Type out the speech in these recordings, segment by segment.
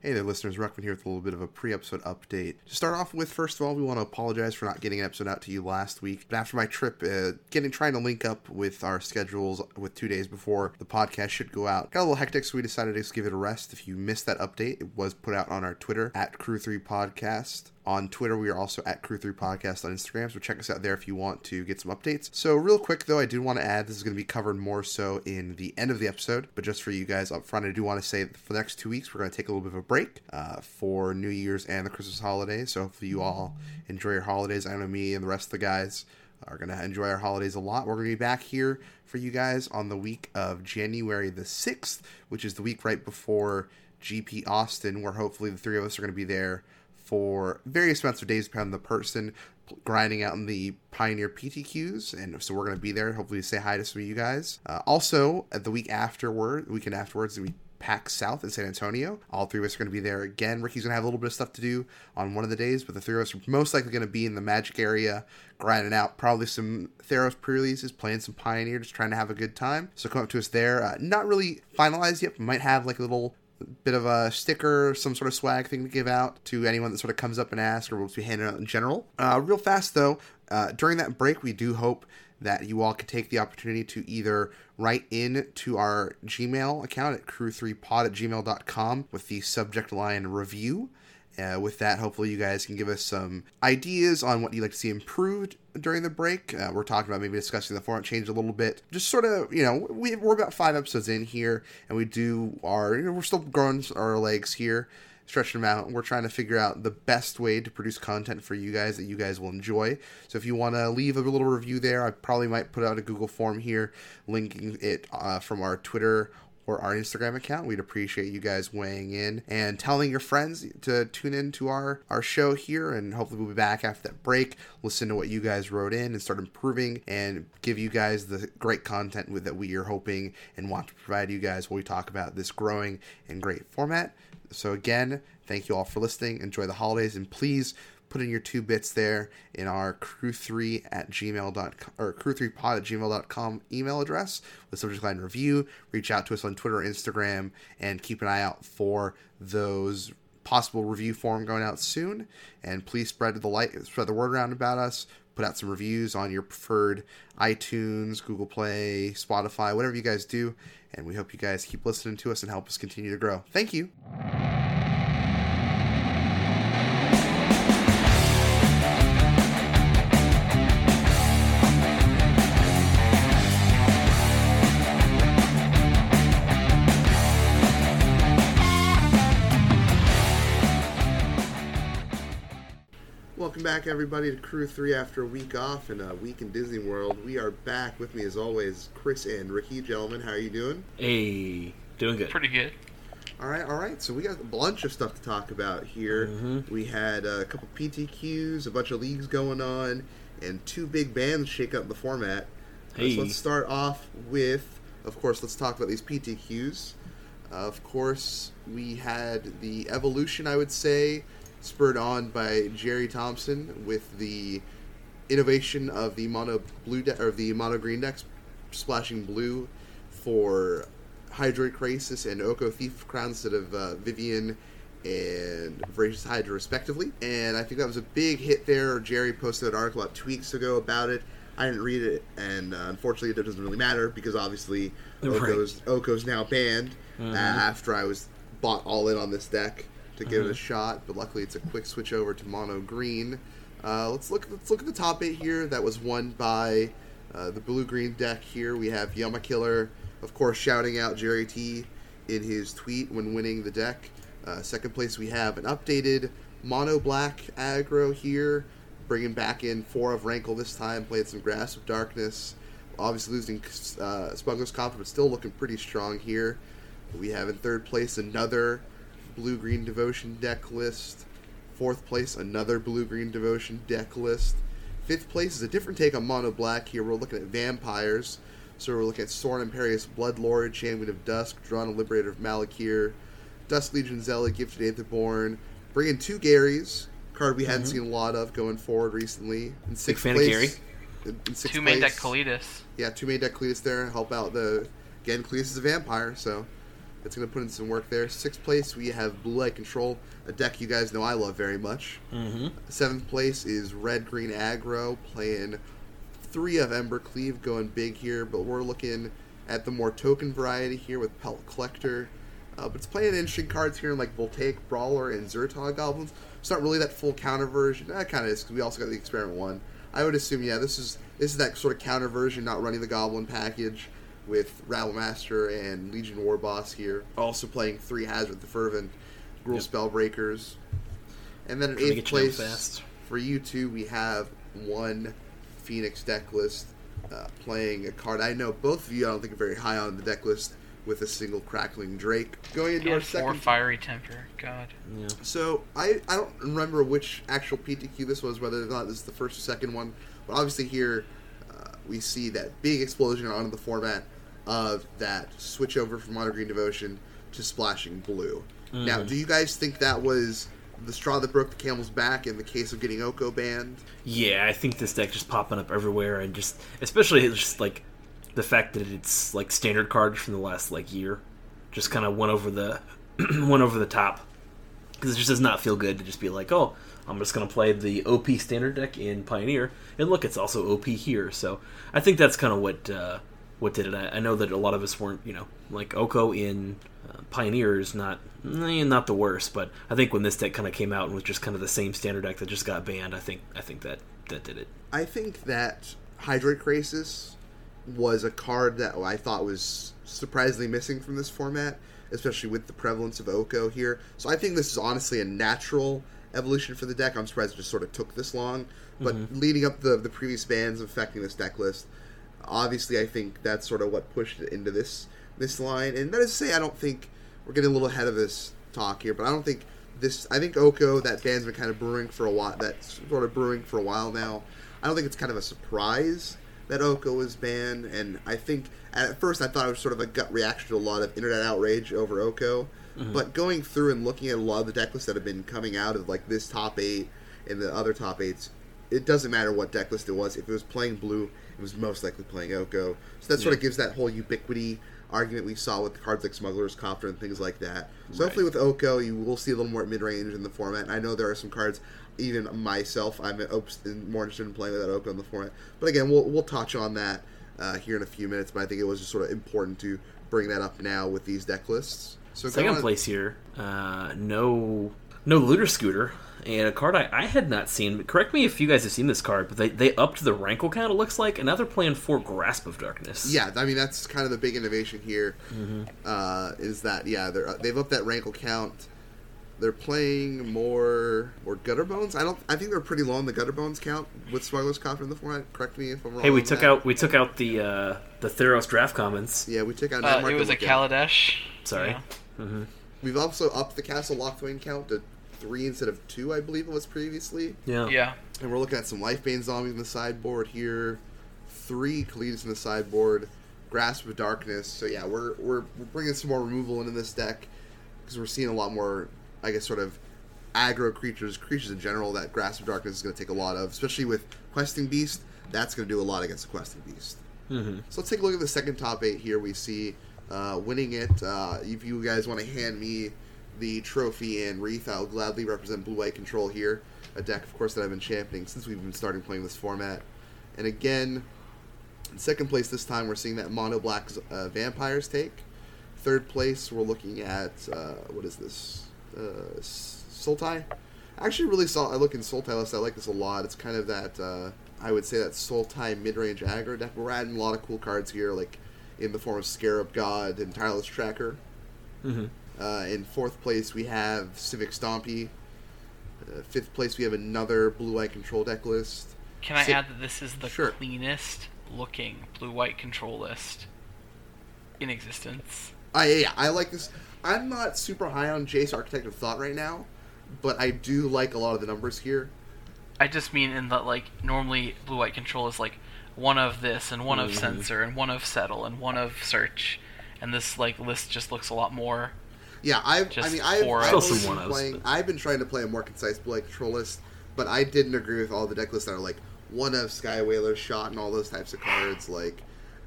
Hey there, listeners. Ruckman here with a little bit of a pre episode update. To start off with, first of all, we want to apologize for not getting an episode out to you last week. But after my trip, uh, getting trying to link up with our schedules with two days before the podcast should go out got a little hectic, so we decided to just give it a rest. If you missed that update, it was put out on our Twitter at Crew3 Podcast. On Twitter, we are also at Crew3 Podcast on Instagram, so check us out there if you want to get some updates. So, real quick though, I do want to add this is going to be covered more so in the end of the episode, but just for you guys up front, I do want to say for the next two weeks, we're going to take a little bit of a break uh, for New Year's and the Christmas holidays. So, hopefully, you all enjoy your holidays. I know me and the rest of the guys are going to enjoy our holidays a lot. We're going to be back here for you guys on the week of January the 6th, which is the week right before GP Austin, where hopefully the three of us are going to be there for various amounts of days, depending on the person grinding out in the Pioneer PTQs, and so we're going to be there. Hopefully, to say hi to some of you guys. Uh, also, the week afterward, the weekend afterwards, we PAX South in San Antonio. All three of us are going to be there again. Ricky's going to have a little bit of stuff to do on one of the days, but the three of us are most likely going to be in the Magic area, grinding out probably some Theros pre-releases, playing some Pioneer, just trying to have a good time. So come up to us there. Uh, not really finalized yet, but might have like a little bit of a sticker, some sort of swag thing to give out to anyone that sort of comes up and asks, or will be handed out in general. Uh, real fast though, uh, during that break, we do hope that you all can take the opportunity to either write in to our Gmail account at crew3pod at gmail.com with the subject line review. Uh, with that, hopefully, you guys can give us some ideas on what you'd like to see improved during the break. Uh, we're talking about maybe discussing the format change a little bit. Just sort of, you know, we, we're about five episodes in here, and we do our, you know, we're still growing our legs here, stretching them out. We're trying to figure out the best way to produce content for you guys that you guys will enjoy. So if you want to leave a little review there, I probably might put out a Google form here, linking it uh, from our Twitter or our Instagram account. We'd appreciate you guys weighing in and telling your friends to tune in to our, our show here. And hopefully, we'll be back after that break, listen to what you guys wrote in and start improving and give you guys the great content with, that we are hoping and want to provide you guys while we talk about this growing and great format. So, again, thank you all for listening. Enjoy the holidays and please put in your two bits there in our crew3 at gmail.com or crew3pod at gmail.com email address with subject line review. Reach out to us on Twitter or Instagram and keep an eye out for those possible review form going out soon. And please spread the light, spread the word around about us. Put out some reviews on your preferred iTunes, Google Play, Spotify, whatever you guys do. And we hope you guys keep listening to us and help us continue to grow. Thank you. Back, everybody, to Crew 3 after a week off and a week in Disney World. We are back with me, as always, Chris and Ricky. Gentlemen, how are you doing? Hey, doing good. Pretty good. All right, all right. So we got a bunch of stuff to talk about here. Mhm. We had a couple PTQs, a bunch of leagues going on, and two big bands shake up the format. Uh, Hey. So let's start off with, of course, let's talk about these PTQs. of course, we had the evolution, I would say, spurred on by Jerry Thompson with the innovation of the mono blue deck or the mono green decks splashing blue for Hydroid Krasis and Oko Thief Crown instead of uh, Vivien and Voracious Hydra respectively. And I think that was a big hit there. Jerry posted an article about two weeks ago about it. I didn't read it, and uh, unfortunately, it doesn't really matter because obviously Right. Oko's, Oko's now banned Mhm. uh, after I was bought all in on this deck to give it a Mhm. shot. But luckily, it's a quick switch over to mono green. Uh, let's look. Let's look at the top eight here. That was won by uh, the blue green deck. Here we have Yama Killer, of course, shouting out Jerry T in his tweet when winning the deck. Uh, second place, we have an updated mono black aggro here, bringing back in four of Rankle this time. Played some Grasp of Darkness. Obviously losing uh, Smuggler's Copter, but still looking pretty strong here. We have in third place another blue green devotion deck list. Fourth place, another blue green devotion deck list. Fifth place is a different take on mono black. Here we're looking at vampires. So we're looking at Sorin Imperious, Blood Lord, Champion of Dusk, Drana Liberator of Malakir, Dusk Legion Zealot, Gifted Aetherborn. Bringing two Garys, card we hadn't Mhm. seen a lot of going forward recently. In sixth fan of place, Gary. In, in sixth Two main deck place- Kalitas. yeah, two main deck Cletus there help out the again Cletus is a vampire, so That's going to put in some work there. Sixth place, we have Blue White Control, a deck you guys know I love very much. Mm-hmm. Seventh place is Red Green Aggro, playing three of Embercleave, going big here, but we're looking at the more token variety here with Pelt Collector. Uh, but it's playing interesting cards here in like Voltaic Brawler and Zhur-Taa Goblins. It's not really that full counter version. That kind of is because we also got the Experiment one. I would assume, yeah, this is this is that sort of counter version, not running the Goblin package with Rabblemaster and Legion War Boss here. Also playing three Hazoret the Fervent, Gruul Yep. Spellbreakers. And then in Trying eighth get you down place fast. for you two, we have one Phoenix deck list uh, playing a card I know both of you I don't think are very high on the deck list with a single Crackling Drake. Going into our And four second fiery temper. God. Yeah. so I, I don't remember which actual PTQ this was, whether or not this is the first or second one. But obviously here uh, we see that big explosion onto the format of that switch over from Mono Green Devotion to Splashing Blue. Now, do you guys think that was the straw that broke the camel's back in the case of getting Oko banned? Yeah, I think this deck just popping up everywhere, and just especially it's just like the fact that it's like standard cards from the last like year, just kind of went over the went over the top because it just does not feel good to just be like, oh, I'm just gonna play the OP standard deck in Pioneer, and look, it's also OP here. So I think that's kind of what uh, what did it. I, I know that a lot of us weren't, you know, like Oko in uh, Pioneer is not eh, not the worst, but I think when this deck kind of came out and was just kind of the same standard deck that just got banned, I think I think that that did it. I think that Hydroid Krasis was a card that I thought was surprisingly missing from this format, especially with the prevalence of Oko here. So I think this is honestly a natural evolution for the deck. I'm surprised it just sort of took this long. But leading up the the previous bans affecting this deck list, obviously I think that's sort of what pushed it into this this line. And that is to say, I don't think we're getting a little ahead of this talk here, but I don't think this. I think Oko that band's been kind of brewing for a while. That's sort of brewing for a while now. I don't think it's kind of a surprise that Oko was banned, and I think at first I thought it was sort of a gut reaction to a lot of internet outrage over Oko. Mm-hmm. But going through and looking at a lot of the deck lists that have been coming out of like this top eight and the other top eights, it doesn't matter what deck list it was. If it was playing blue, was most likely playing Oko. So that sort of gives that whole ubiquity argument we saw with cards like Smuggler's Copter and things like that. So hopefully with Oko, you will see a little more mid range in the format. And I know there are some cards, even myself, I'm ops- more interested in playing with that Oko in the format. But again, we'll we'll touch on that uh, here in a few minutes. But I think it was just sort of important to bring that up now with these deck lists. So Second going- place here, uh, no no looter scooter, and a card I, I had not seen. Correct me if you guys have seen this card, but they, they upped the rankle count. It looks like, and now they're playing for Grasp of Darkness. Yeah, I mean that's kind of the big innovation here. Uh, is that yeah they're they've upped that rankle count. They're playing more more gutter bones. I don't. I think they're pretty low on the gutter bones count with Smuggler's Copter in the format. Correct me if I'm wrong. Hey, we on took that. out we took out the uh, the Theros draft commons. Yeah, we took out. Uh, Nightmark it was a and Kaladesh. Sorry. Yeah. We've also upped the Castle Locthwain count to three instead of two. I believe it was previously. Yeah. Yeah. And we're looking at some Lifebane zombies in the sideboard here. Three Kalitas in the sideboard. Grasp of Darkness. So yeah, we're we're, we're bringing some more removal into this deck because we're seeing a lot more, I guess, sort of aggro creatures, creatures in general that Grasp of Darkness is going to take a lot of, especially with Questing Beast. That's going to do a lot against the Questing Beast. Mm-hmm. So let's take a look at the second top eight here. We see uh, winning it. Uh, if you guys want to hand me the trophy and wreath, I'll gladly represent Blue White Control here. A deck, of course, that I've been championing since we've been starting playing this format. And again, in second place this time, we're seeing that Mono Black uh, Vampires take. Third place, we're looking at uh, what is this? Uh, Sultai. I actually really saw. I look in Sultai list. I like this a lot. It's kind of that. Uh, I would say that Sultai mid-range aggro deck. We're adding a lot of cool cards here, like in the form of Scarab God and Tireless Tracker. Mm-hmm. Uh, in fourth place, we have Simic Stompy. Uh, fifth place, we have another Blue White Control deck list. Can I Si- add that this is the Sure. cleanest looking blue white control list in existence? I yeah, I like this. I'm not super high on Jace Architect of Thought right now, but I do like a lot of the numbers here. I just mean in that like normally blue white control is like one of this and one of Mhm. sensor and one of settle and one of search, and this like list just looks a lot more. Yeah, I've. I mean, I've, four I've Still been playing. but- I've been trying to play a more concise Blue White Control list, but I didn't agree with all the deck lists that are like one of Sky Whaler shot and all those types of cards. Like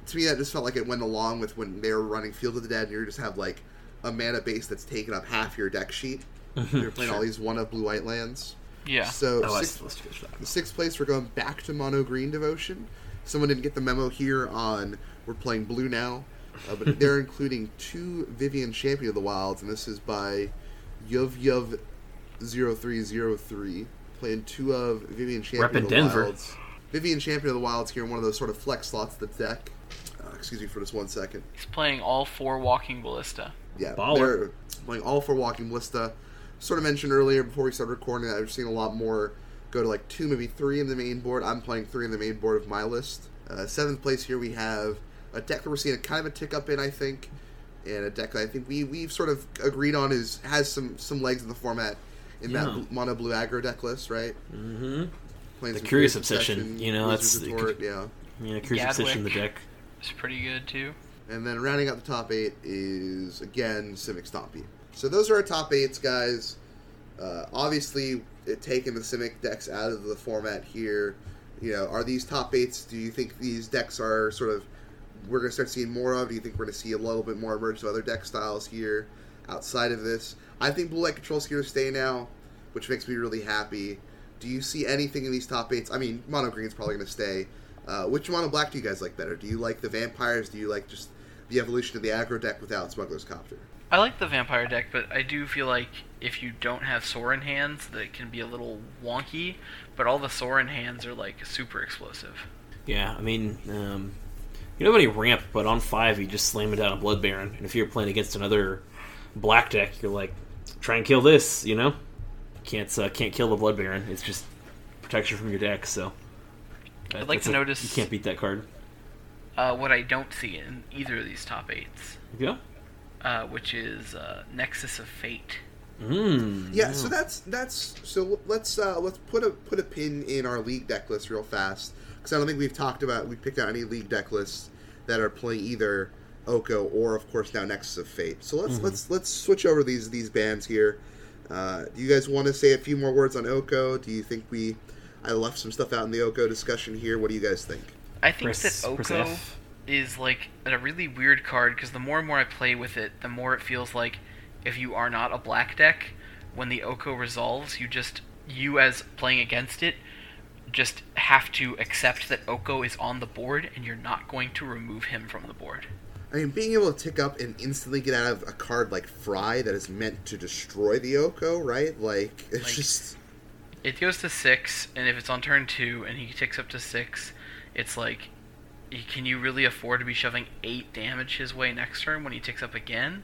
to me, that just felt like it went along with when they were running Field of the Dead, and you just have like a mana base that's taken up half your deck sheet. You're playing all these one of blue white lands. Yeah. So Oh, I six, still let's finish that. the sixth place, we're going back to mono green devotion. Someone didn't get the memo here on we're playing blue now, uh, but they're including two Vivien Champion of the Wilds, and this is by Yuv Yuv 0303 playing two of Vivien Champion Reppin' of the Denver. Wilds. Vivien Champion of the Wilds here in one of those sort of flex slots of the deck. Uh, excuse me for just one second. He's playing all four walking ballista. Yeah, Baller. they're playing all four Walking Ballista. Sort of mentioned earlier before we started recording that I've seen a lot more go to like two, maybe three in the main board. I'm playing three in the main board of my list. Uh, seventh place here we have a deck that we're seeing a kind of a tick up in, I think, and a deck that I think we we've sort of agreed on is has some some legs in the format in Yeah. that mono blue aggro deck list, right? Mm-hmm. Playing The Curious Obsession, you know, Wizards that's- of Tort, yeah. Yeah, Curious Obsession in the deck. It's pretty good too. And then rounding out the top eight is again Simic Stompy. So those are our top eights, guys. Uh, obviously, it, taking the Simic decks out of the format here, you know, are these top eights? Do you think these decks are sort of we're going to start seeing more of? Do you think we're going to see a little bit more emergence of other deck styles here outside of this? I think Blue White Control's here to stay now, which makes me really happy. Do you see anything in these top eights? I mean, Mono Green's probably going to stay. Uh, which Mono Black do you guys like better? Do you like the vampires? Do you like just the evolution of the aggro deck without Smuggler's Copter? I like the vampire deck, but I do feel like if you don't have Sorin hands, that can be a little wonky. But all the Sorin hands are like super explosive. Yeah, I mean, um, you don't have any ramp, but on five you just slam it down a Blood Baron, and if you're playing against another black deck, you're like, try and kill this, you know? Can't uh, can't kill the Blood Baron. It's just protection from your deck. So I'd like to a- notice- you can't beat that card. Uh, what I don't see in either of these top eights, Yeah. uh, which is uh, Nexus of Fate. Mm, Yeah, so that's that's so let's uh, let's put a put a pin in our league deck list real fast because I don't think we've talked about we picked out any league deck lists that are playing either Oko or of course now Nexus of Fate. So let's let's let's switch over these these bands here. Uh, do you guys want to say a few more words on Oko? Do you think we I left some stuff out in the Oko discussion here? What do you guys think? I think Press- that press Oko is like a really weird card because the more and more I play with it, the more it feels like if you are not a black deck, when the Oko resolves, you just you as playing against it just have to accept that Oko is on the board and you're not going to remove him from the board. I mean, being able to tick up and instantly get out of a card like Fry that is meant to destroy the Oko, right? Like it's Like- just It goes to six, and if it's on turn two and he ticks up to six, it's like, can you really afford to be shoving eight damage his way next turn when he ticks up again?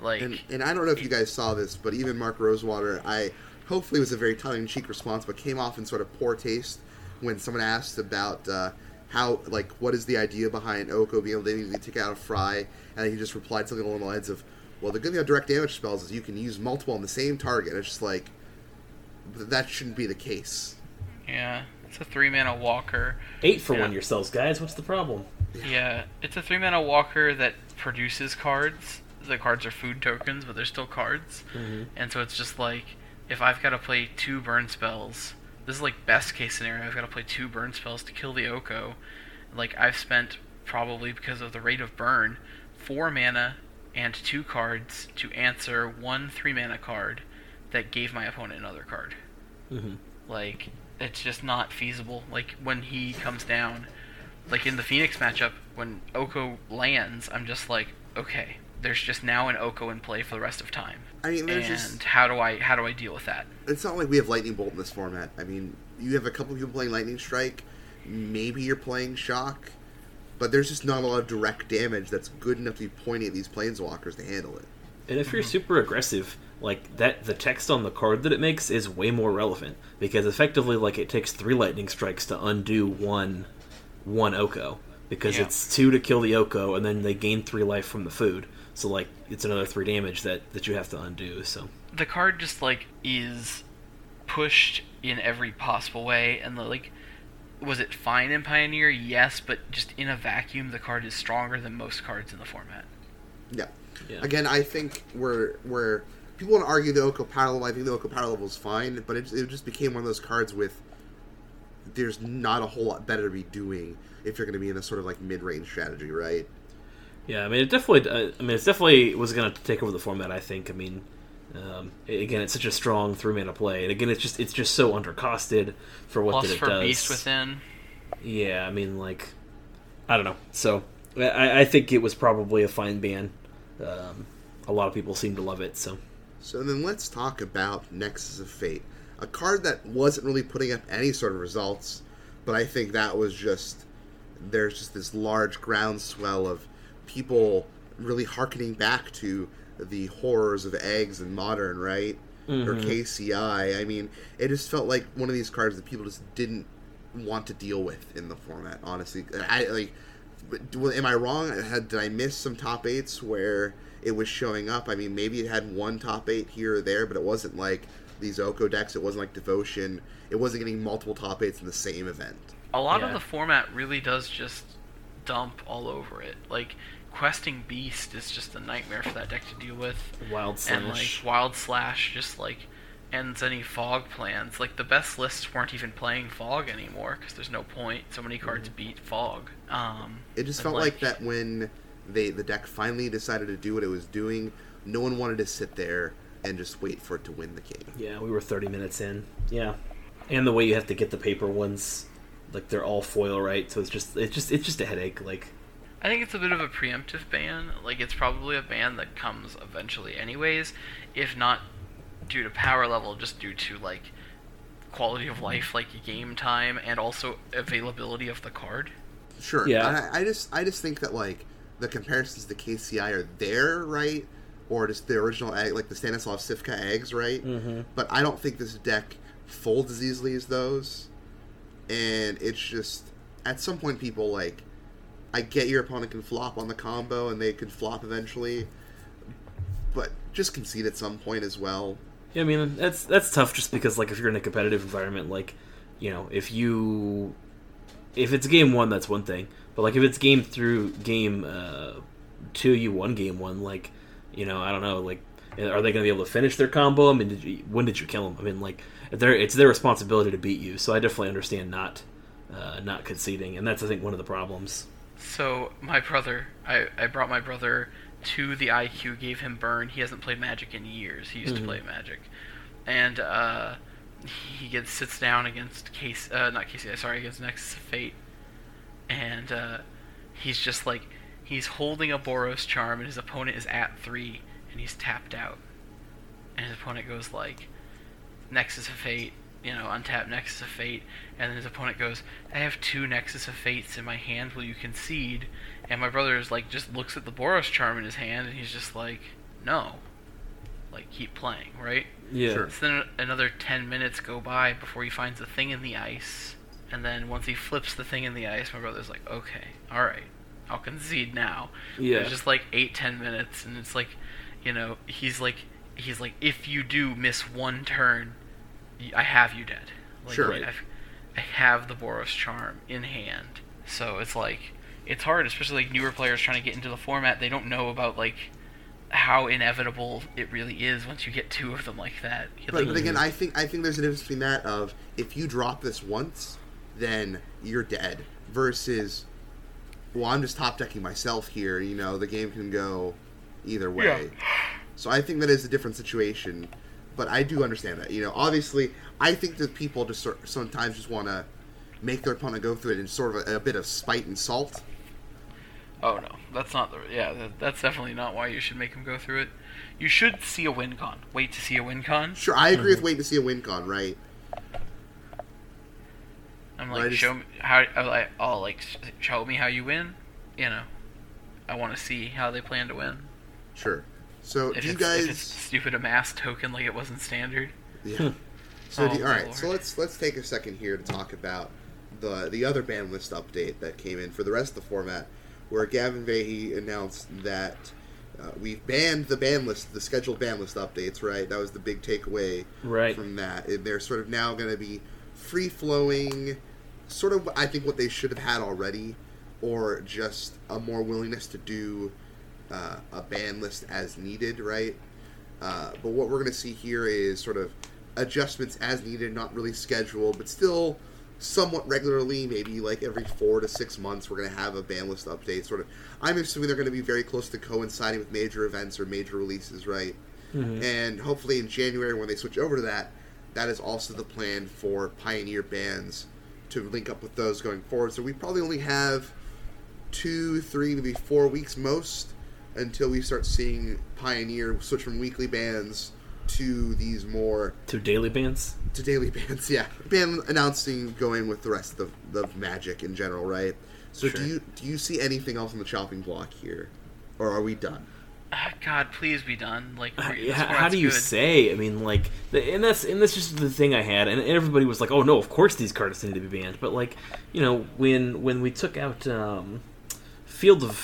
Like, And, and I don't know if you guys saw this, but even Mark Rosewater, I hopefully it was a very tongue-in-cheek response, but came off in sort of poor taste when someone asked about uh, how, like, what is the idea behind Oko being able to take out a Fry, and he just replied something along the lines of, "Well, the good thing about direct damage spells is you can use multiple on the same target." It's just like that shouldn't be the case. yeah, it's a three mana walker. eight for Yeah. one yourselves, guys. What's the problem? Yeah, it's a three mana walker that produces cards. The cards are food tokens, but they're still cards. Mm-hmm. And so it's just like, if I've got to play two burn spells, this is like best case scenario. I've got to play two burn spells to kill the Oko. Like I've spent probably because of the rate of burn, four mana and two cards to answer one three mana card that gave my opponent another card. Mm-hmm. Like it's just not feasible. Like when he comes down, like in the Phoenix matchup, when Oko lands, I'm just like, okay, there's just now an Oko in play for the rest of time. I mean, there's and just how do I how do I deal with that? it's not like we have lightning bolt in this format. I mean, you have a couple people playing lightning strike. Maybe you're playing shock, but there's just not a lot of direct damage that's good enough to be pointing at these planeswalkers to handle it. And if you're mm-hmm. super aggressive, like that, the text on the card that it makes is way more relevant because effectively, like it takes three lightning strikes to undo one, one Oko because Yeah. it's two to kill the Oko, and then they gain three life from the food. So like it's another three damage that that you have to undo. So The card just like is pushed in every possible way, and the, like, was it fine in Pioneer? Yes, but just in a vacuum, the card is stronger than most cards in the format. Yeah. Yeah. Again, I think we're we're people want to argue the Oko power level. I think the Oko power level is fine, but it, it just became one of those cards with there's not a whole lot better to be doing if you're going to be in a sort of like mid range strategy, right? Yeah, I mean, it definitely. Uh, I mean, it definitely was going to take over the format. I think. I mean, um, again, it's such a strong three mana play, and again, it's just it's just so undercosted for what Plus that it for does. Beast Within. Yeah, I mean, like, I don't know. So, I, I think it was probably a fine ban. Um, a lot of people seem to love it. So, So then let's talk about Nexus of Fate, a card that wasn't really putting up any sort of results, but I think that was just there's just this large groundswell of people really harkening back to the horrors of eggs and modern, right? Or mm-hmm. KCI. I mean, it just felt like one of these cards that people just didn't want to deal with in the format. Honestly, I like. Am I wrong? Had, did I miss some top eights where it was showing up? I mean, maybe it had one top eight here or there, but it wasn't like these Oko decks. It wasn't like Devotion. It wasn't getting multiple top eights in the same event. A lot of the format really does just dump all over it. Like questing Beast is just a nightmare for that deck to deal with. Wild and like Slash. Wild Slash just like ends any fog plans. Like the best lists weren't even playing fog anymore because there's no point. So many cards Mm-hmm. beat fog. Um, It just and, felt like, that when they the deck finally decided to do what it was doing, no one wanted to sit there and just wait for it to win the game. yeah, we were 30 minutes in. Yeah, and the way you have to get the paper ones, like they're all foil, right? So it's just it's just it's just a headache. Like, I think it's a bit of a preemptive ban. Like it's probably a ban that comes eventually, anyways. If not due to power level, just due to like quality of life, like game time, and also availability of the card. Sure. Yeah. I, I just I just think that like the comparisons to KCI are there, right? Or just the original egg, like the Stanislav Sivka eggs, right? Mm-hmm. But I don't think this deck folds as easily as those. And it's just at some point people like I get your opponent can flop on the combo and they can flop eventually, but just concede at some point as well. yeah, I mean that's that's tough just because like if you're in a competitive environment, like you know if you if it's game one, that's one thing. But like if it's game through game uh, two, you won game one. Like you know, I don't know. Like are they going to be able to finish their combo? I mean, did you, when did you kill them? I mean, like it's their responsibility to beat you. So I definitely understand not uh, not conceding, and that's I think one of the problems. So my brother, I, I brought my brother to the IQ, gave him burn. He hasn't played Magic in years. He used to play Magic, and uh, he gets sits down against Case, uh, not Casey, sorry, against Nexus of Fate, and uh, he's just like he's holding a Boros charm, and his opponent is at three, and he's tapped out, and his opponent goes like Nexus of Fate, you know, untap Nexus of Fate, and then his opponent goes, I have two Nexus of Fates in my hand, will you concede? And my brother is like, just looks at the Boros charm in his hand, and he's just like, no. Like, keep playing, right? Yeah, Sure. So then another 10 minutes go by before he finds the thing in the ice, and then once he flips the thing in the ice, my brother's like, okay, alright, I'll concede now. Yeah. It's just like eight, ten minutes, and it's like, you know, he's like, he's like, if you do miss one turn, y- I have you dead. Like, Sure. I've, I have the Boros charm in hand, so it's like, it's hard, especially like newer players trying to get into the format. They don't know about like how inevitable it really is once you get two of them like that. But, Like, but again, I think I think there's a difference between that of if you drop this once, then you're dead. Versus, well, I'm just top decking myself here. You know, the game can go either way. Yeah. So I think that is a different situation. But I do understand that. You know, obviously, I think that people just sort, sometimes just want to make their opponent go through it in sort of a, a bit of spite and salt. Oh no, that's not the yeah. That, that's definitely not why you should make him go through it. You should see a win con. Wait to see a win con. Sure, I agree with mm-hmm. waiting to see a win con, right? I'm Right, like, it's- show me how. I'll like, I'll like, show me how you win. You know, I want to see how they plan to win. Sure. So If do you guys? if it's stupid amass token like it wasn't standard. Yeah. So Oh, do, all right, Lord. so let's let's take a second here to talk about the the other ban list update that came in for the rest of the format, where Gavin Verhey announced that uh, we've banned the ban list, the scheduled ban list updates. Right, that was the big takeaway Right. from that. And They're sort of now going to be free flowing, sort of I think what they should have had already, or just a more willingness to do uh, a ban list as needed. Right. Uh, but what we're going to see here is sort of adjustments as needed, not really scheduled, but still somewhat regularly, maybe like every four to six months, we're going to have a ban list update. Sort of, I'm assuming they're going to be very close to coinciding with major events or major releases, right? Mm-hmm. And hopefully in January when they switch over to that, that is also the plan for Pioneer bans to link up with those going forward. So we probably only have two, three, maybe four weeks most until we start seeing Pioneer switch from weekly bans to these more to daily bans. to daily bans. Yeah, ban announcing going with the rest of the, the Magic in general, right? So Sure. do you do you see anything else on the chopping block here, or are we done? Ah, God, please be done. Like, Uh, yeah, how, how do you good. say? I mean, like, the, and that's and that's just the thing I had, and everybody was like, "Oh no, of course these cards need to be banned." But like, you know, when when we took out um, Field of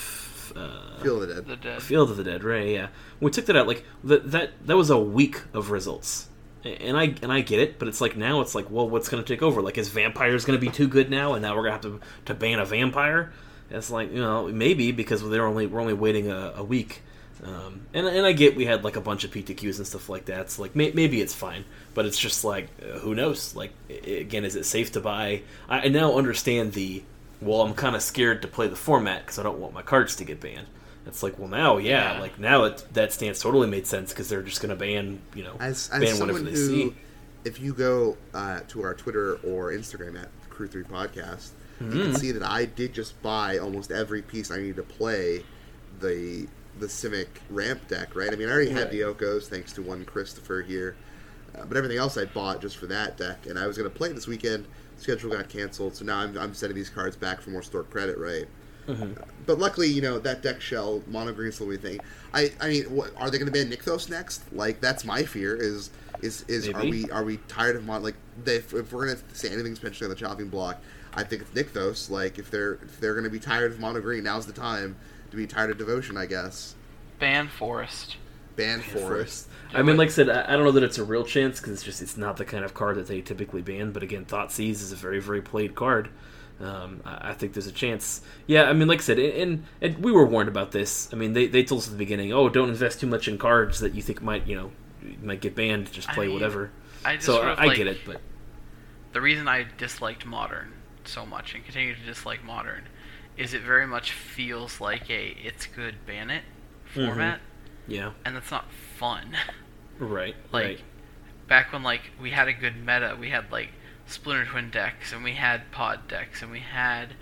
uh, Feel the dead. the dead? Field of the Dead, right? Yeah, when we took that out, like that that that was a week of results, and I and I get it, but it's like now it's like, well, what's going to take over? Like, is vampires going to be too good now, and now we're going to have to to ban a vampire? It's like you know maybe because they're only we're only waiting a, a week. Um, and, and I get we had like a bunch of PTQs and stuff like that. So like may, maybe it's fine, but it's just like uh, who knows? Like again, is it safe to buy? I, I now understand the well. I'm kind of scared to play the format because I don't want my cards to get banned. It's like well now yeah, Yeah. like now it, that stance totally made sense because they're just going to ban you know As, ban as whatever someone they who, see. if you go uh, to our Twitter or Instagram at Crew Three Podcast, you Mm-hmm. can see that I did just buy almost every piece I need to play the the Simic ramp deck. Right? I mean, I already had the Okos thanks to one Christopher here, uh, but everything else I bought just for that deck, and I was going to play this weekend. Schedule got canceled, so now I'm, I'm sending these cards back for more store credit. Right? Mm-hmm. But luckily, you know that deck shell mono green is the only thing. I I mean, what, are they going to ban Nykthos next? Like that's my fear. Is is is are we are we tired of mon like they, if, if we're going to say anything especially on the chopping block? I think it's Nykthos. Like if they're if they're going to be tired of mono green, now's the time to be tired of devotion. I guess Ban Forest. ban forest. I mean, like I said, I, I don't know that it's a real chance because it's just it's not the kind of card that they typically ban. But again, Thoughtseize is a very very played card. Um, I, I think there's a chance. Yeah, I mean, like I said, and, and we were warned about this. I mean, they, they told us at the beginning, oh, don't invest too much in cards that you think might you know might get banned. Just I play mean, whatever. I just So sort of, I, I like, get it, but the reason I disliked modern so much and continue to dislike modern is it very much feels like a it's good ban it Mm-hmm. Yeah, and that's not fun. right, like right. back when like we had a good meta, we had like Splinter Twin decks and we had pod decks and we had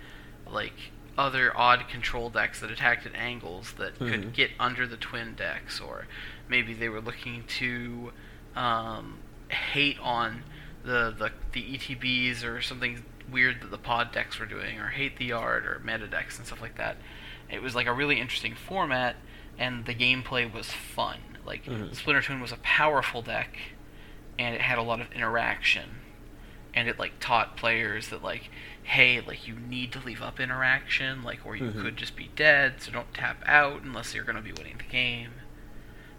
like other odd control decks that attacked at angles that Mhm. could get under the twin decks or maybe they were looking to um, hate on the, the the ETBs or something weird that the pod decks were doing or hate the art or meta decks and stuff like that. It was like a really interesting format and the gameplay was fun. Like Mhm. Splinter Twin was a powerful deck and it had a lot of interaction and it like taught players that like hey like you need to leave up interaction like or you Mhm. could just be dead so don't tap out unless you're going to be winning the game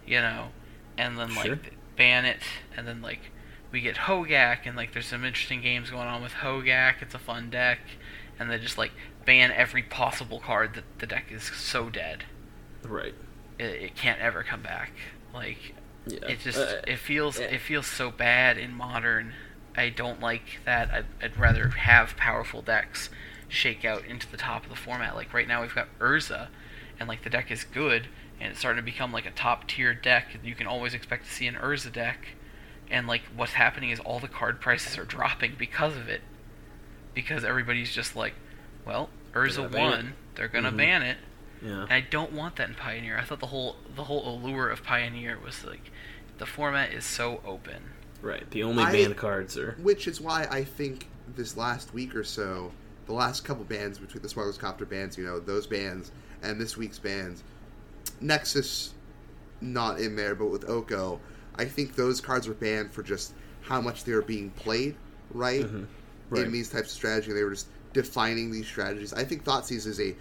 you know and then Sure. like ban it and then like we get Hogak and like there's some interesting games going on with Hogak it's a fun deck and they just like ban every possible card that the deck is so dead right. It, it can't ever come back like Yeah. it just Uh, it feels yeah. it feels so bad in modern. I don't like that. I'd, I'd rather have powerful decks shake out into the top of the format. Like right now we've got Urza, and like the deck is good, and it's starting to become like a top tier deck. You can always expect to see an Urza deck, and like what's happening is all the card prices are dropping because of it, because everybody's just like, well, Urza gonna ban it. won, they're gonna Mhm. ban it. Yeah. And I don't want that in Pioneer. I thought the whole the whole allure of Pioneer was like the format is so open. Right. The only I- banned cards are Which is why I think this last week or so, the last couple bands between the Smugglers Copter bands, you know, those bands and this week's bands, Nexus not in there, but with Oko, I think those cards were banned for just how much they were being played, right? Mhm. Right. In these types of strategy, they were just defining these strategies. I think Thoughtseize is a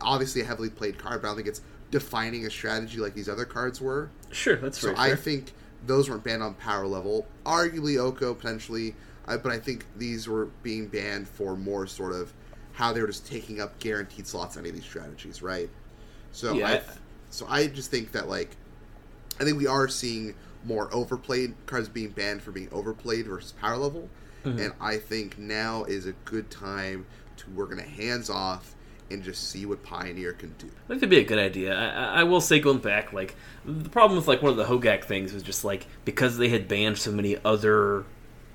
obviously a heavily played card, but I don't think it's defining a strategy like these other cards were. Sure, that's true. So I fair. think those weren't banned on power level. Arguably Oko potentially, I, but I think these were being banned for more sort of how they were just taking up guaranteed slots on any of these strategies, right? So Yeah. I, so I just think that like, I think we are seeing more overplayed cards being banned for being overplayed versus power level. Mm-hmm. And I think now is a good time to we're gonna hands off and just see what Pioneer can do. I think that'd be a good idea. I, I- will say, going back, like the problem with like one of the Hogak things was just like because they had banned so many other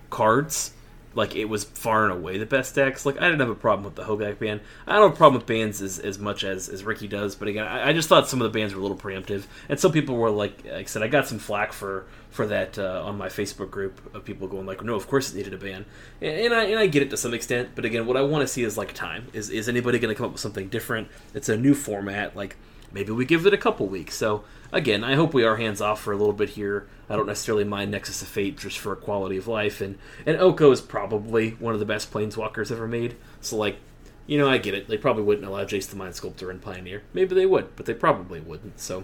cards, like it was far and away the best decks. Like I didn't have a problem with the Hogak ban. I don't have a problem with bans as, as much as, as Ricky does, but again, I, I just thought some of the bans were a little preemptive, and some people were like, like I said, I got some flack for for that uh, on my Facebook group of people going like, no, of course it needed a ban, and, and I and I get it to some extent, but again, what I want to see is like time. Is is anybody going to come up with something different? It's a new format, like maybe we give it a couple weeks. So again, I hope we are hands off for a little bit here. I don't necessarily mind Nexus of Fate just for a quality of life, and and Oko is probably one of the best planeswalkers ever made. So like, you know, I get it. They probably wouldn't allow Jace the Mind Sculptor and Pioneer. Maybe they would, but they probably wouldn't. So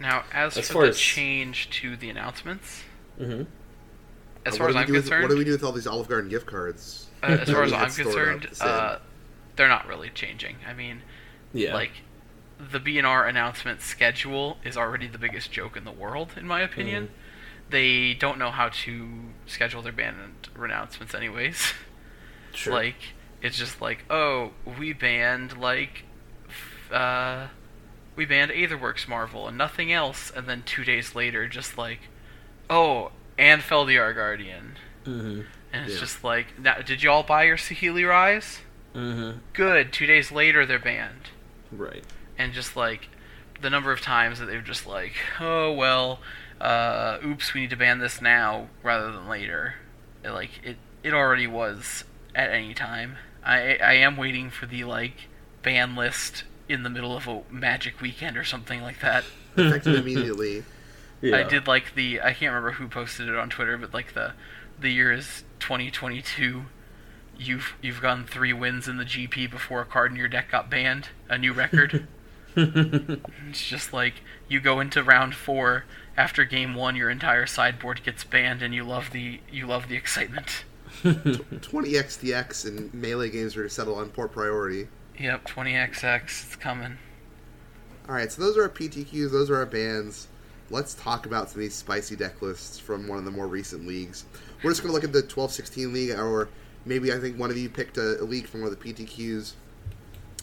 Now, as, As for far the as- change to the announcements, Mhm. as Uh, far what as do we I'm do with- concerned, what do we do with all these Olive Garden gift cards? uh, as far as I'm had stored up concerned, the uh, they're not really changing. I mean, yeah, like the BNR announcement schedule is already the biggest joke in the world, in my opinion. Mm-hmm. They don't know how to schedule their band announcements, anyways. sure. Like, it's just like, oh, we banned like, f- uh, we banned Aetherworks Marvel and nothing else, and then two days later, just like, oh, and Felidar Guardian, hmm and it's Yeah. just like, now, did you all buy your Saheeli Rais? hmm Good. Two days later, they're banned right. and just like the number of times that they're just like, oh well, uh, oops, we need to ban this now rather than later. It, like it, it already was at any time. I I am waiting for the like ban list in the middle of a Magic weekend or something like that. Effective immediately. Yeah. I did like the I can't remember who posted it on Twitter, but like the the year is 2022. You've you've gotten three wins in the GP before a card in your deck got banned, a new record. it's just like you go into round four after game one, your entire sideboard gets banned, and you love the you love the excitement. 20 XTX and melee games are to settle on poor priority. Yep, 20xx, it's coming. All right, so those are our PTQs. Those are our bands. Let's talk about some of these spicy deck lists from one of the more recent leagues. We're just going to look at the 12-16 league, or maybe I think one of you picked a, a league from one of the PTQs.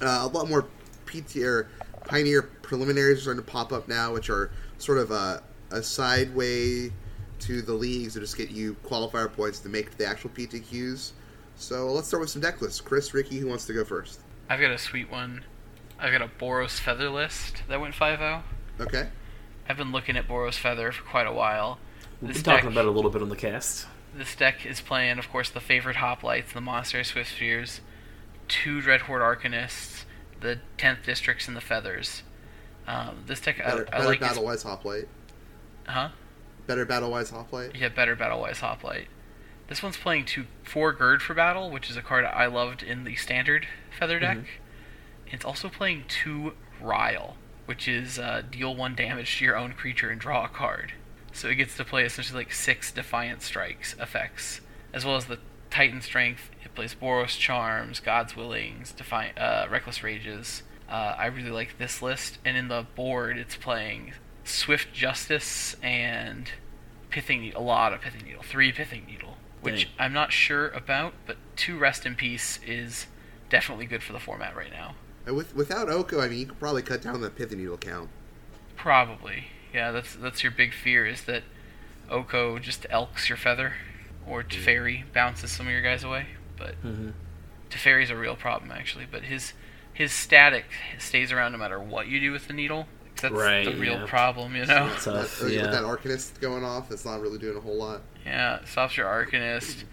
Uh, a lot more PT or Pioneer preliminaries are starting to pop up now, which are sort of a, a side way to the leagues to just get you qualifier points to make the actual PTQs. So let's start with some deck lists. Chris, Ricky, who wants to go first? I've got a sweet one. I've got a Boros Feather list that went 5-0. Okay. I've been looking at Boros Feather for quite a while. We've This been talking deck- about it a little bit on the cast. This deck is playing, of course, the favorite hoplites, the Monastery Swiftspears, two Dread Horde Arcanists, the 10th Districts, and the Feathers. Um, this deck, Better, I, I better like its... battle wise hoplite. Huh? Better battle wise hoplite. Yeah, better Battle-Wise Hoplite. This one's playing two, four Gird for Battle, which is a card I loved in the standard Feather deck. It's also playing two Rile, which is uh, deal one damage to your own creature and draw a card. So it gets to play essentially like six Defiant Strikes effects, as well as the Titan Strength. It plays Boros Charms, God's Willings, Defiant, uh, Reckless Rages. Uh, I really like this list, and in the board, it's playing Swift Justice and Pithing Needle, a lot of Pithing Needle, three Pithing Needle, which Dang. I'm not sure about, but two Rest in Peace is definitely good for the format right now. And with without Oko, I mean, you could probably cut down the Pithing Needle count. Probably, yeah. That's that's your big fear is that Oko just elks your feather, or Teferi bounces some of your guys away. But Mm-hmm. Teferi's a real problem actually. But his his static stays around no matter what you do with the needle. That's Right, the real yeah. problem, you know. Tough, That- With yeah. that Arcanist going off, it's not really doing a whole lot. Yeah, stops your Arcanist.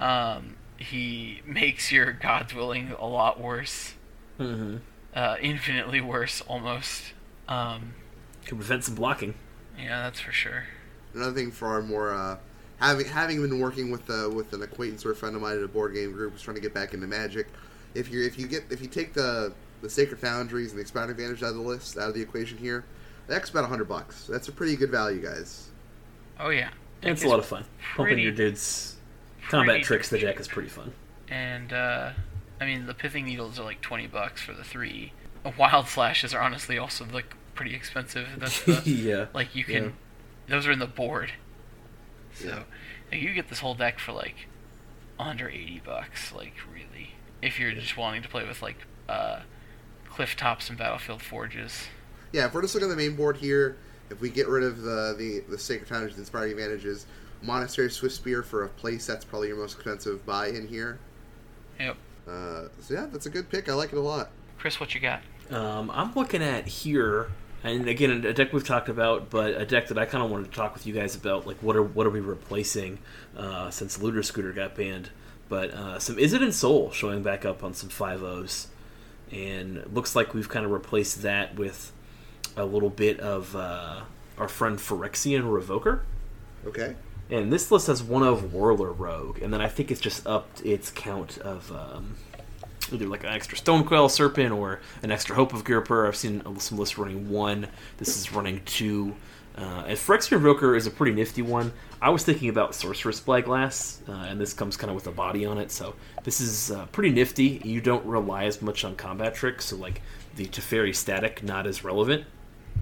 Um, he makes your God's Willing a lot worse. Mm-hmm. Uh, infinitely worse, almost. Um, Could prevent some blocking. yeah, that's for sure. Another thing for our more uh, having having been working with uh, with an acquaintance or a friend of mine at a board game group who's trying to get back into Magic. If you if you get if you take the the Sacred Foundries and the Expound Advantage out of the list out of the equation here, that's about hundred bucks. That's a pretty good value, guys. Oh yeah, And it's a lot of fun. Pumping your dudes. Combat tricks the deck is pretty fun. and uh, I mean the pithing needles are like twenty bucks for the three. Uh, Wild slashes are honestly also like pretty expensive. That's the, yeah. like you can. Yeah. those are in the board. So Yeah. like, you get this whole deck for like under eighty bucks, like really. If you're just wanting to play with like uh, cliff tops and battlefield forges. Yeah, if we're just looking at the main board here, if we get rid of the the, the Sacred Foundation's Inspiring Advantages, Monastery Swiftspear for a place, that's probably your most expensive buy in here. Yep. Uh, so yeah, that's a good pick. I like it a lot. Chris, what you got? Um, I'm looking at here, and again, a deck we've talked about, but a deck that I kind of wanted to talk with you guys about. Like, what are what are we replacing uh, since Looter Scooter got banned? But uh, some Izzet Ensoul showing back up on some 5.0s, and it looks like we've kind of replaced that with a little bit of uh, our friend Phyrexian Revoker. Okay. And this list has one of Whirler Rogue, and then I think it's just upped its count of um, either like an extra Stonecoil Serpent or an extra Hope of Ghirapur. I've seen some lists running one. This is running two. Uh, and Phyrexian Revoker is a pretty nifty one. I was thinking about Sorcerous Spyglass, uh, and this comes kind of with a body on it, so this is uh, pretty nifty. You don't rely as much on combat tricks, so like the Teferi static not as relevant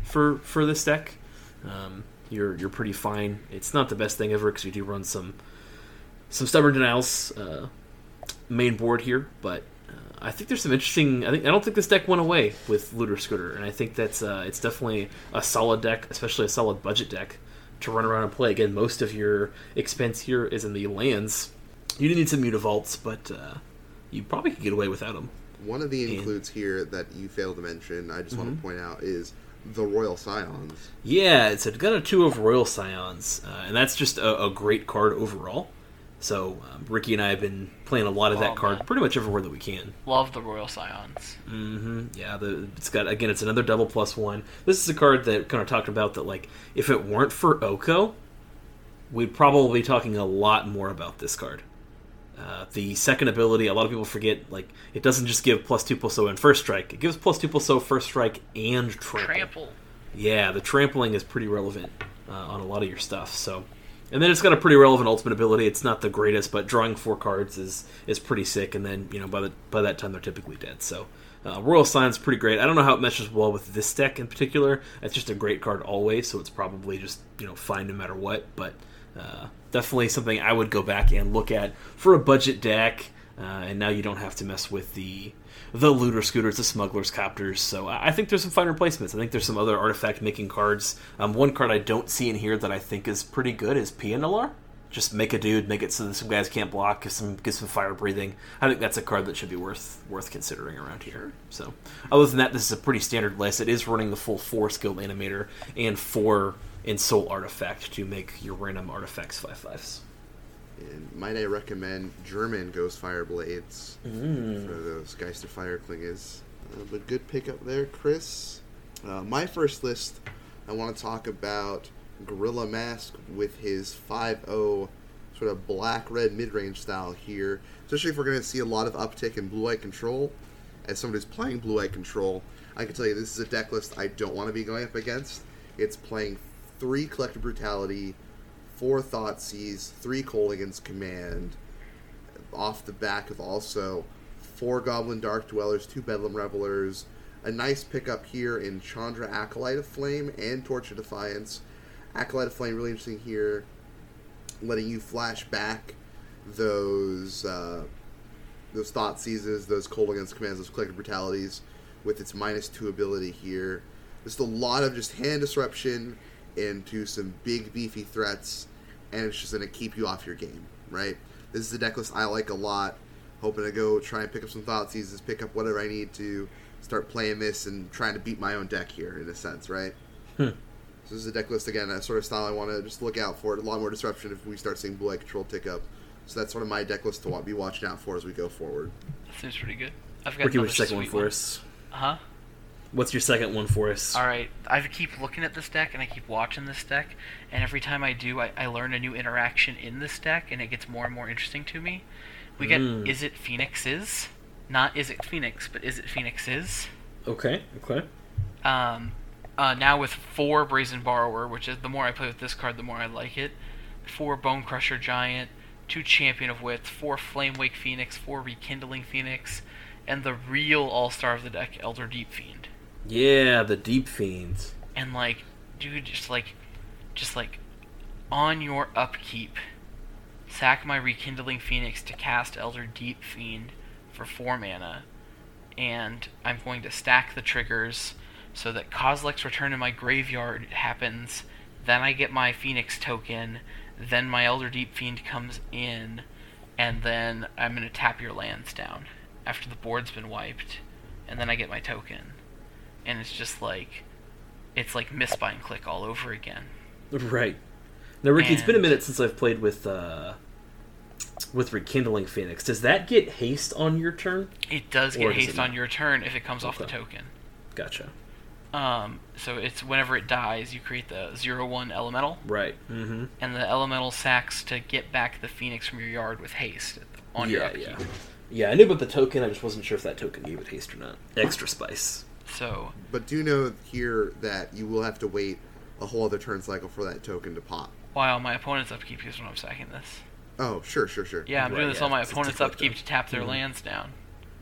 for for this deck. Um, you're you're pretty fine. It's not the best thing ever because you do run some some stubborn denials uh, main board here, but I think there's some interesting. I think I don't think this deck went away with Looter Scooter, and I think that's uh, it's definitely a solid deck, especially a solid budget deck to run around and play. Again, most of your expense here is in the lands. You do need some mutavaults, but uh, you probably could get away without them. One of the And- includes here that you failed to mention, I just Mm-hmm. want to point out, is the Royal Scions. Yeah, it's a, got a two of Royal Scions, uh, and that's just a, a great card overall. So um, Ricky and I have been playing a lot of that Oh, card man. pretty much everywhere that we can. Love the Royal Scions. Mm-hmm. Yeah, the, it's got again, it's another double plus one. This is a card that kind of talked about that. Like, if it weren't for Oko, we'd probably be talking a lot more about this card. Uh, the second ability, a lot of people forget, like it doesn't just give plus two plus zero and first strike. It gives plus two plus so first strike and trample. Trample. Yeah, the trampling is pretty relevant uh, on a lot of your stuff. So, and then it's got a pretty relevant ultimate ability. It's not the greatest, but drawing four cards is is pretty sick. And then you know by the by that time they're typically dead. So, uh, Royal Scions pretty great. I don't know how it meshes well with this deck in particular. It's just a great card always, so it's probably just you know fine no matter what. But uh, definitely something I would go back and look at for a budget deck. Uh, and now you don't have to mess with the the looter scooters, the smugglers copters. So I think there's some fine replacements. I think there's some other artifact making cards. Um, one card I don't see in here that I think is pretty good is Pia Nalaar. Just make a dude, make it so that some guys can't block, give some give some fire breathing. I think that's a card that should be worth worth considering around here. So other than that, this is a pretty standard list. It is running the full four skilled animator and four Ensoul Artifact to make your random artifacts five fives. And might I recommend German Ghost Fire Blades Mm. for those Geister Fire Klingers. Uh, but good pickup there, Chris. Uh, my first list, I want to talk about Gorilla Mask with his 5-0 sort of black red mid range style here. Especially if we're going to see a lot of uptick in blue white control. As someone who's playing blue white control, I can tell you this is a deck list I don't want to be going up against. It's playing three Collective Brutality, four Thoughtseize, three Kolaghan's Command, off the back of also four Goblin Dark Dwellers, two Bedlam Revelers, a nice pickup here in Chandra Acolyte of Flame and of Defiance. Acolyte of Flame really interesting here, letting you flash back those uh, those Thoughtseizes, those Kolaghan's Commands, those collective brutalities with its minus two ability here. Just a lot of just hand disruption into some big beefy threats, and it's just going to keep you off your game, right? This is a deck list I like a lot. Hoping to go try and pick up some Thoughtseizes, pick up whatever I need to start playing this and trying to beat my own deck here in a sense, right? Hmm. So this is a deck list again, a sort of style I want to just look out for. A lot more disruption if we start seeing blue white control tick up. So that's one of my deck list to be watching out for as we go forward. That seems pretty good. I've got Ricky, another what's your second one sweet for us? Huh? What's your second one for us? All right. I keep looking at this deck and I keep watching this deck, and every time I do, I, I learn a new interaction in this deck, and it gets more and more interesting to me. We get Mm. Izzet Phoenixes, not Izzet Phoenix, but Izzet Phoenixes? Okay, okay. Um, uh, now with four Brazen Borrower, which is the more I play with this card, the more I like it. Four Bonecrusher Giant, two Champion of Wit, four Flamewake Phoenix, four Rekindling Phoenix, and the real All Star of the deck, Elder Deep Fiend. Yeah, the Deep Fiends. And like, dude, just like, just like on your upkeep, sack my Rekindling Phoenix to cast Elder Deep Fiend for 4 mana, and I'm going to stack the triggers so that Kozilek's Return to my graveyard happens, then I get my Phoenix token, then my Elder Deep Fiend comes in, and then I'm going to tap your lands down after the board's been wiped, and then I get my token. And it's just like, it's like Mistbind Clique all over again. Right. Now, Ricky, it's been a minute since I've played with uh, with Rekindling Phoenix. Does that get haste on your turn? It does get haste not? on your turn if it comes off the token. Gotcha. Um, so it's whenever it dies, you create the zero one elemental, Right. Mm-hmm. and the elemental sacks to get back the phoenix from your yard with haste on your upkeep. yeah. Yeah, I knew about the token. I just wasn't sure if that token gave it haste or not. Extra spice. So But do know here that you will have to wait a whole other turn cycle for that token to pop. while my opponent's upkeep is when I'm sacking this. Oh, sure, sure, sure. Yeah, I'm Right, doing this yeah, on my it's opponent's tick like upkeep that. to tap their Mhm. lands down.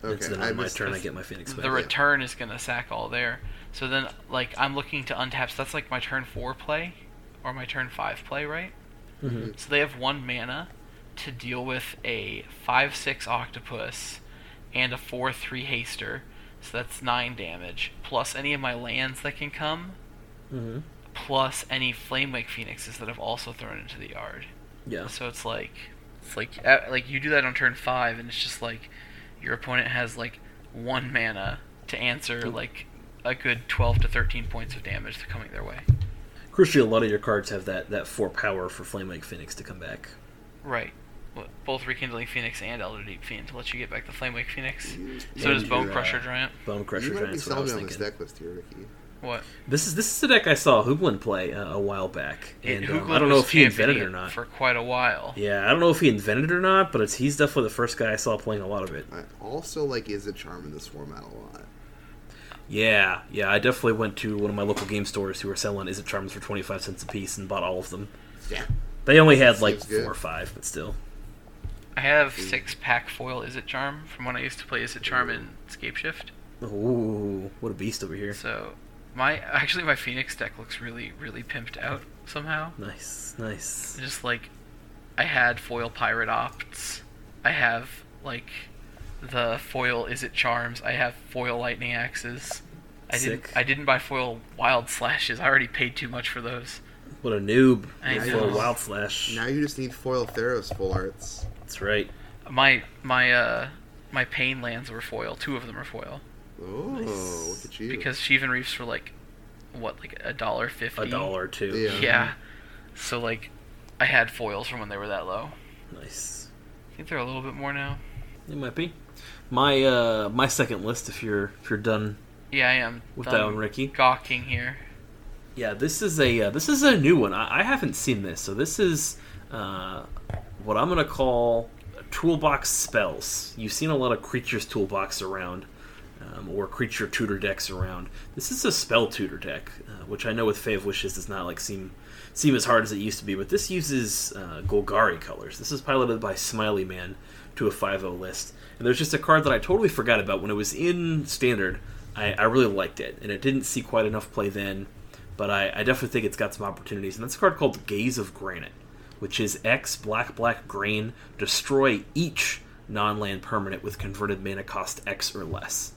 Okay, so then I on my missed turn, I get my Phoenix back. The return is gonna sack all there. So then, like, I'm looking to untap. So that's like my turn four play, or my turn five play, right? hmm So they have one mana to deal with a five six octopus and a four three haster. So that's nine damage plus any of my lands that can come, hmm plus any Flamewake Phoenixes that I've also thrown into the yard. Yeah. So it's like, it's like, uh, like you do that on turn five, and it's just like, your opponent has like one mana to answer like a good twelve to thirteen points of damage coming their way. Crucially, a lot of your cards have that, that four power for Flamewake Phoenix to come back. Right. Well, Both Rekindling Phoenix and Elder Deep Fiend to let you get back the Flamewake Phoenix. So And does Bone your, Crusher uh, Giant. Bone You Crusher might be Giant's what I selling was on this deck list here, Ricky. What? This is this is the deck I saw Hoogland play uh, a while back, and It- um, I don't know if he invented it or not. for quite a while. Yeah, I don't know if he invented it or not, but it's he's definitely the first guy I saw playing a lot of it. I also like Izzet Charm in this format a lot. Yeah, yeah, I definitely went to one of my local game stores who were selling Izzet Charms for twenty five cents a piece and bought all of them. Yeah. They only had like Seems good. four or five, but still. I have six pack foil Izzet Charm from when I used to play Izzet Charm in Scapeshift. Ooh, what a beast over here! So my actually my Phoenix deck looks really really pimped out somehow. Nice, nice. Just like I had foil Pirate Opts. I have like the foil Izzet Charms. I have foil Lightning Axes. I Sick. didn't I didn't buy foil Wild Slashes. I already paid too much for those. What a noob! I for a know. wild slash. Now you just need foil Theros full arts. That's right. My my uh my pain lands were foil. Two of them are foil Oh, Nice. look at you. because Shivan Reefs were like what like a dollar fifty. A dollar two. Yeah. Yeah. So like, I had foils from when they were that low. Nice. I think they're a little bit more now. It might be. My uh my second list, if you're if you're done Yeah, I am. with done that one, Ricky. Gawking here. Yeah, this is a uh, this is a new one. I, I haven't seen this, so this is uh, what I'm gonna call toolbox spells. You've seen a lot of creatures toolbox around, um, or creature tutor decks around. This is a spell tutor deck, uh, which I know with of Wishes does not like seem seem as hard as it used to be. But this uses uh, Golgari colors. This is piloted by Smiley Man to a 5-0 list, and there's just a card that I totally forgot about when it was in Standard. I, I really liked it, and it didn't see quite enough play then but I, I definitely think it's got some opportunities. And that's a card called Gaze of Granite, which is X black black grain. Destroy each non-land permanent with converted mana cost X or less.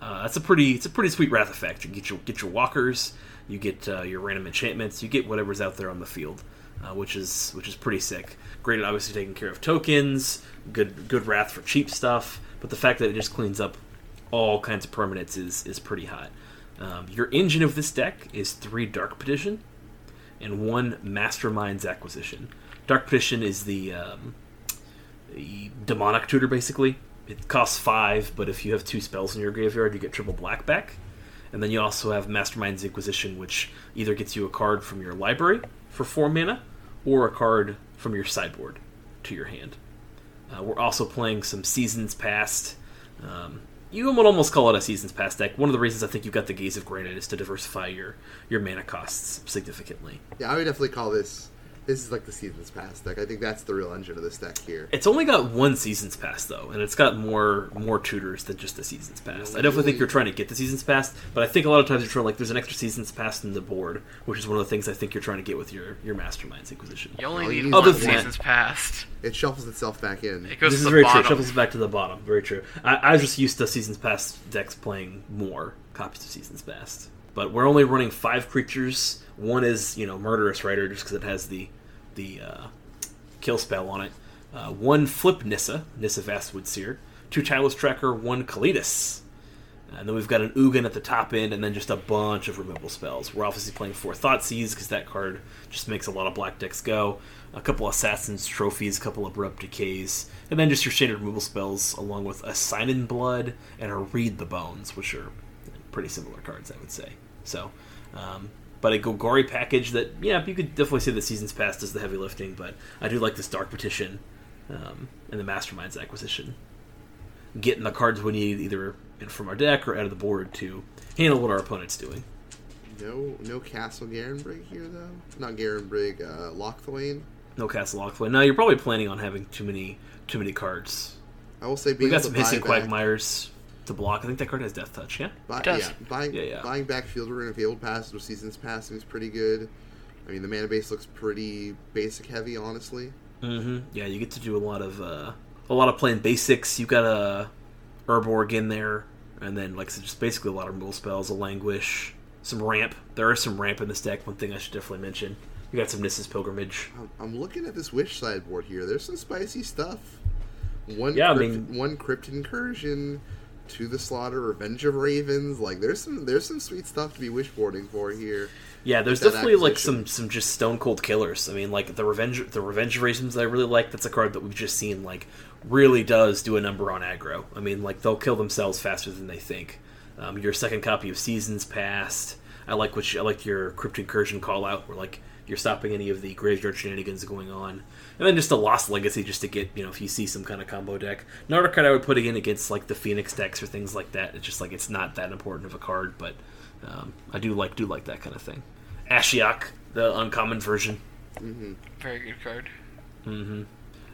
Uh, that's a pretty it's a pretty sweet wrath effect. You get your get your walkers, you get uh, your random enchantments, you get whatever's out there on the field, uh, which is which is pretty sick. Great at obviously taking care of tokens. Good good wrath for cheap stuff. But the fact that it just cleans up all kinds of permanents is is pretty hot. Um, your engine of this deck is three Dark Petition and one Mastermind's Acquisition. Dark Petition is the, um, the demonic tutor, basically. It costs five, but if you have two spells in your graveyard, you get triple black back. And then you also have Mastermind's Acquisition, which either gets you a card from your library for four mana, or a card from your sideboard to your hand. Uh, we're also playing some Seasons Past. Um, you would almost call it a Seasons Past deck. One of the reasons I think you've got the Gaze of Granite is to diversify your, your mana costs significantly. Yeah, I would definitely call this This is like the Seasons Past deck. I think that's the real engine of this deck here. It's only got one Seasons Past though, and it's got more more tutors than just the Seasons Past. I definitely think you're trying to get the Seasons Past, but I think a lot of times you're trying like there's an extra Seasons Past in the board, which is one of the things I think you're trying to get with your your Mastermind's Acquisition. You only need need one one. seasons past. It shuffles itself back in. It goes This to is the very true. bottom. It shuffles back to the bottom. Very true. I, I was just used to Seasons Past decks playing more copies of seasons past, but we're only running five creatures. One is you know murderous rider just because it has the the uh, kill spell on it. Uh, one flip Nissa, Nissa Vastwood Seer. Two Tireless Tracker, one Kalitas. And then we've got an Ugin at the top end, and then just a bunch of removal spells. We're obviously playing four Thoughtseize because that card just makes a lot of black decks go. A couple Assassin's Trophies, a couple Abrupt Decays, and then just your standard removal spells, along with a Sign in Blood and a Read the Bones, which are pretty similar cards, I would say. So, um, but a Golgari package that, yeah, you could definitely say the Seasons Past does the heavy lifting, but I do like this Dark Petition um, and the Masterminds acquisition getting the cards we need either from our deck or out of the board to handle what our opponent's doing. No, no Castle Garenbrig here though. Not Garenbrig. Uh, Locthwain. No Castle Locthwain. Now you're probably planning on having too many too many cards. I will say We got some hissing quagmires to block. I think that card has Death Touch. Yeah. Buy, It does. Yeah, buying, Yeah, yeah. buying back Field Rune and Fabled Passage with Seasons Passing is pretty good. I mean, the mana base looks pretty basic heavy, honestly. Mm-hmm. Yeah, you get to do a lot of uh, a lot of playing basics. You got a Urborg in there, and then like I just basically a lot of removal spells, a languish, some ramp. There is some ramp in this deck. One thing I should definitely mention. You got some Nissa's Pilgrimage. I'm, I'm looking at this Wish sideboard here. There's some spicy stuff. One, Yeah, I mean- one Crypt Incursion, to the Slaughter, Revenge of Ravens. Like, there's some there's some sweet stuff to be wishboarding for here. Yeah, there's that definitely like some some just stone cold killers. I mean, like the revenge the Revenge of Ravens I really like. That's a card that we've just seen like really does do a number on aggro. I mean, like they'll kill themselves faster than they think. Um, your second copy of Seasons Past. I like what you, I like your Crypt Incursion call out, where like you're stopping any of the graveyard shenanigans going on, and then just a Lost Legacy just to get you know if you see some kind of combo deck. Another card I would put in against like the Phoenix decks or things like that. It's just like it's not that important of a card, but um, I do like do like that kind of thing. Ashiok, the uncommon version. Very good card. Mm-hmm.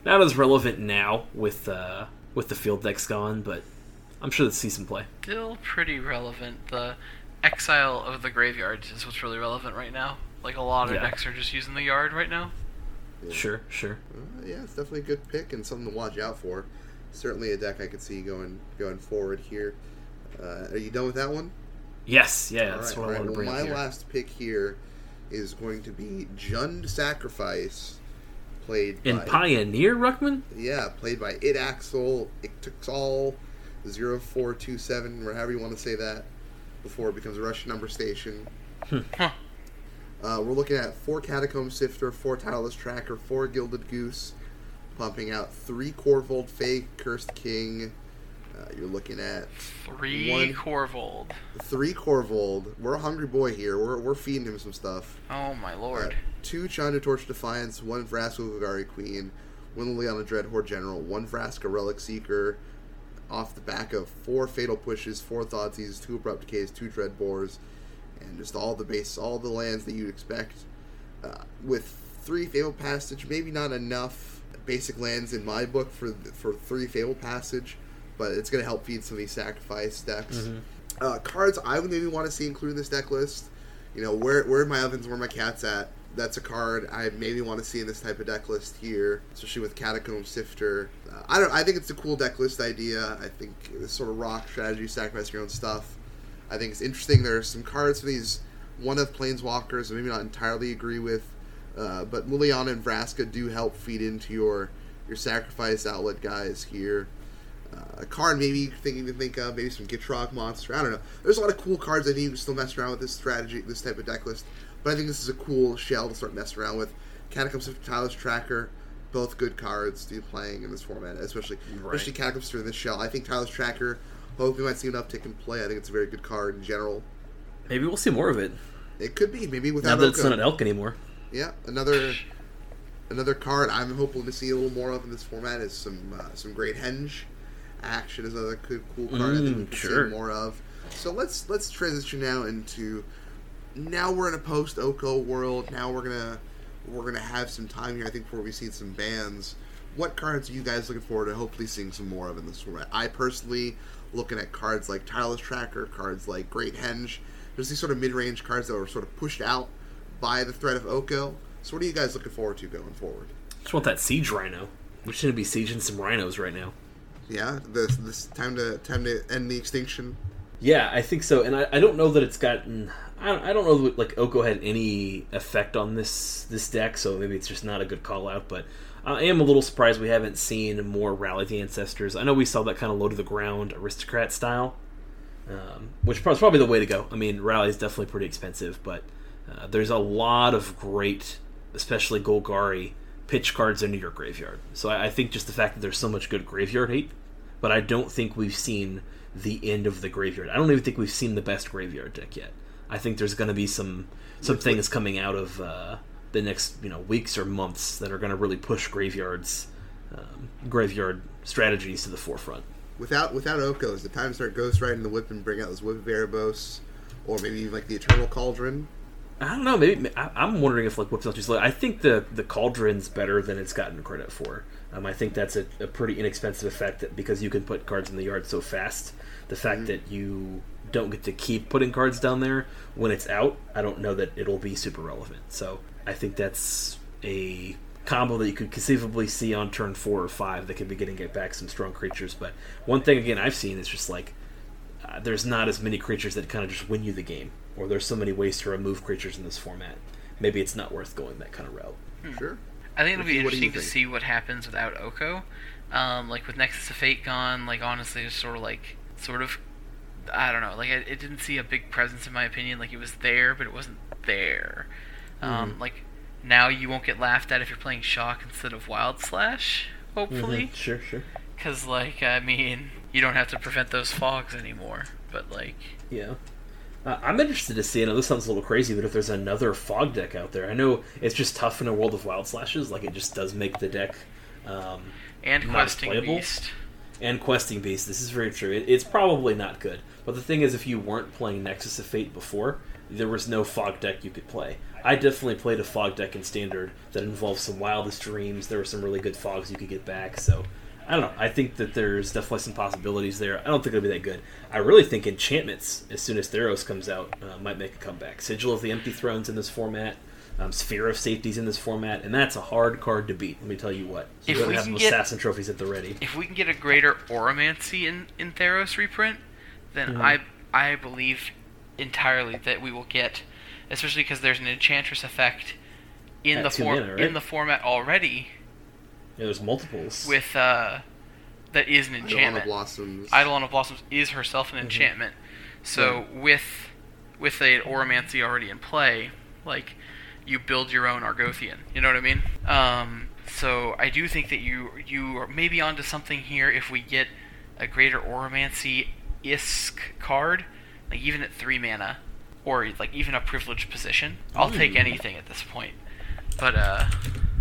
Not as relevant now with uh, with the field decks gone, but I'm sure that see some play. Still pretty relevant. The exile of the graveyards is what's really relevant right now. Like a lot of Yeah. decks are just using the yard right now. Sure, sure. Uh, yeah, it's definitely a good pick and something to watch out for. Certainly a deck I could see going going forward here. Uh, are you done with that one? Yes, yeah, All that's right, what I right. want to Well, my here. last pick here is going to be Jund Sacrifice, played In by Pioneer, Ruckman? yeah, played by It Axel Iktuxal 0427, or however you want to say that, before it becomes a Russian number station. Uh, we're looking at four Catacomb Sifter, four Tireless Tracker, four Gilded Goose, pumping out three Korvold Fae, Cursed King. Uh, you're looking at Three One- Korvold. three Korvold. We're a hungry boy here. We're, we're feeding him some stuff. Oh my Uh, lord. two Chandra Torch Defiance, one Vraska Golgari Queen, one Liliana Dreadhorde General, one Vraska Relic Seeker, off the back of four Fatal Pushes, four Thoughtseize, two Abrupt Decays, two Dreadbores, and just all the base, all the lands that you'd expect. Uh, with three Fatal Passage, maybe not enough basic lands in my book for for three Fatal Passage, but it's going to help feed some of these sacrifice decks. Uh, cards I would maybe want to see included in this deck list. You know, where where are my ovens, where are my cats at? That's a card I maybe want to see in this type of deck list here, especially with Catacomb Sifter. Uh, I don't. I think it's a cool deck list idea. I think this sort of rock strategy, sacrifice your own stuff. I think it's interesting. There are some cards for these one of planeswalkers. Maybe not entirely agree with, uh, but Liliana and Vraska do help feed into your your sacrifice outlet guys here. Uh, a card maybe you think you can think of, maybe some Gitrog monster. I don't know. There's a lot of cool cards I think you can still mess around with this strategy, this type of deck list. But I think this is a cool shell to start messing around with. Catacombs of Tireless Tracker, both good cards to be playing in this format, especially Right. especially Catacombs in this shell. I think Tireless Tracker. Hopefully, we might see an uptick in play. I think it's a very good card in general. Maybe we'll see more of it. It could be maybe Now without that it's Oko. not an elk anymore. Yeah, another another card I'm hoping to see a little more of in this format is some uh, some great henge action is another good cool card I think we Mm, can sure. see more of. So let's let's transition now into now we're in a post Oko world. Now we're gonna we're going to have some time here, I think, before we see some bans. What cards are you guys looking forward to hopefully seeing some more of in this format? I personally, looking at cards like Tireless Tracker, cards like Great Henge, there's these sort of mid range cards that were sort of pushed out by the threat of Oko. So, what are you guys looking forward to going forward? Just want that siege rhino. Just gonna be sieging some rhinos right now. Yeah, this this time to time to end the extinction. Yeah, I think so, and I, I don't know that it's gotten. I don't, I don't know that like Oko had any effect on this this deck, so maybe it's just not a good call out. But I am a little surprised we haven't seen more Rally the Ancestors. I know we saw that kind of low to the ground aristocrat style, um, which is probably the way to go. I mean, Rally is definitely pretty expensive, but uh, there's a lot of great, especially Golgari pitch cards into your graveyard. So I, I think just the fact that there's so much good graveyard hate, but I don't think we've seen the end of the graveyard. I don't even think we've seen the best graveyard deck yet. I think there's going to be some some things coming out of uh, the next you know weeks or months that are going to really push graveyards um, graveyard strategies to the forefront. Without without Oko, is the time to start Ghost Riding the Whip and bring out those Whip Erebos, or maybe even like the Eternal Cauldron? I don't know. Maybe I, I'm wondering if like Whip's not too slow. I think the the Cauldron's better than it's gotten credit for. Um, I think that's a, a pretty inexpensive effect that because you can put cards in the yard so fast. The fact that you don't get to keep putting cards down there when it's out, I don't know that it'll be super relevant. So I think that's a combo that you could conceivably see on turn four or five that could be getting get back some strong creatures. But one thing again I've seen is just like uh, there's not as many creatures that kind of just win you the game, or there's so many ways to remove creatures in this format. Maybe it's not worth going that kind of route. Sure. I think it'll be Ricky, what interesting to see what happens without Oko. Um, like with Nexus of Fate gone, like honestly, it's sort of like sort of I don't know. Like it, it didn't see a big presence in my opinion. Like it was there, but it wasn't there. Um, Mm-hmm. like now you won't get laughed at if you're playing Shock instead of Wild Slash. Hopefully, Mhm. Sure, sure. because like I mean, you don't have to prevent those fogs anymore. But like, Yeah. Uh, I'm interested to see. I know this sounds a little crazy, but if there's another fog deck out there, I know it's just tough in a world of wild slashes. Like it just does make the deck um, and Questing playable? Beast. and questing beast. This is very true. It, it's probably not good. But the thing is, if you weren't playing Nexus of Fate before, there was no fog deck you could play. I definitely played a fog deck in standard that involved some wildest dreams. There were some really good fogs you could get back. So I don't know. I think that there's definitely some possibilities there. I don't think it'll be that good. I really think enchantments, as soon as Theros comes out, uh, might make a comeback. Sigil of the Empty Thrones in this format. Um, Sphere of Safety's in this format, and that's a hard card to beat. Let me tell you what. If we have can get- assassin trophies at the ready. if we can get a greater Auramancy in, in Theros reprint, then Mhm. I I believe entirely that we will get, especially because there's an Enchantress effect in At the two for, mana, right? in the format already Yeah, there's multiples. with uh that is an Eidolon of enchantment. Blossoms. Eidolon of Blossoms is herself an Mm-hmm. enchantment. So with with a Auramancy already in play, like you build your own Argothian. You know what I mean? Um, so I do think that you you are maybe onto something here if we get a greater Auramancy isk card, like even at three mana, or like even a privileged position. I'll take anything at this point. But uh,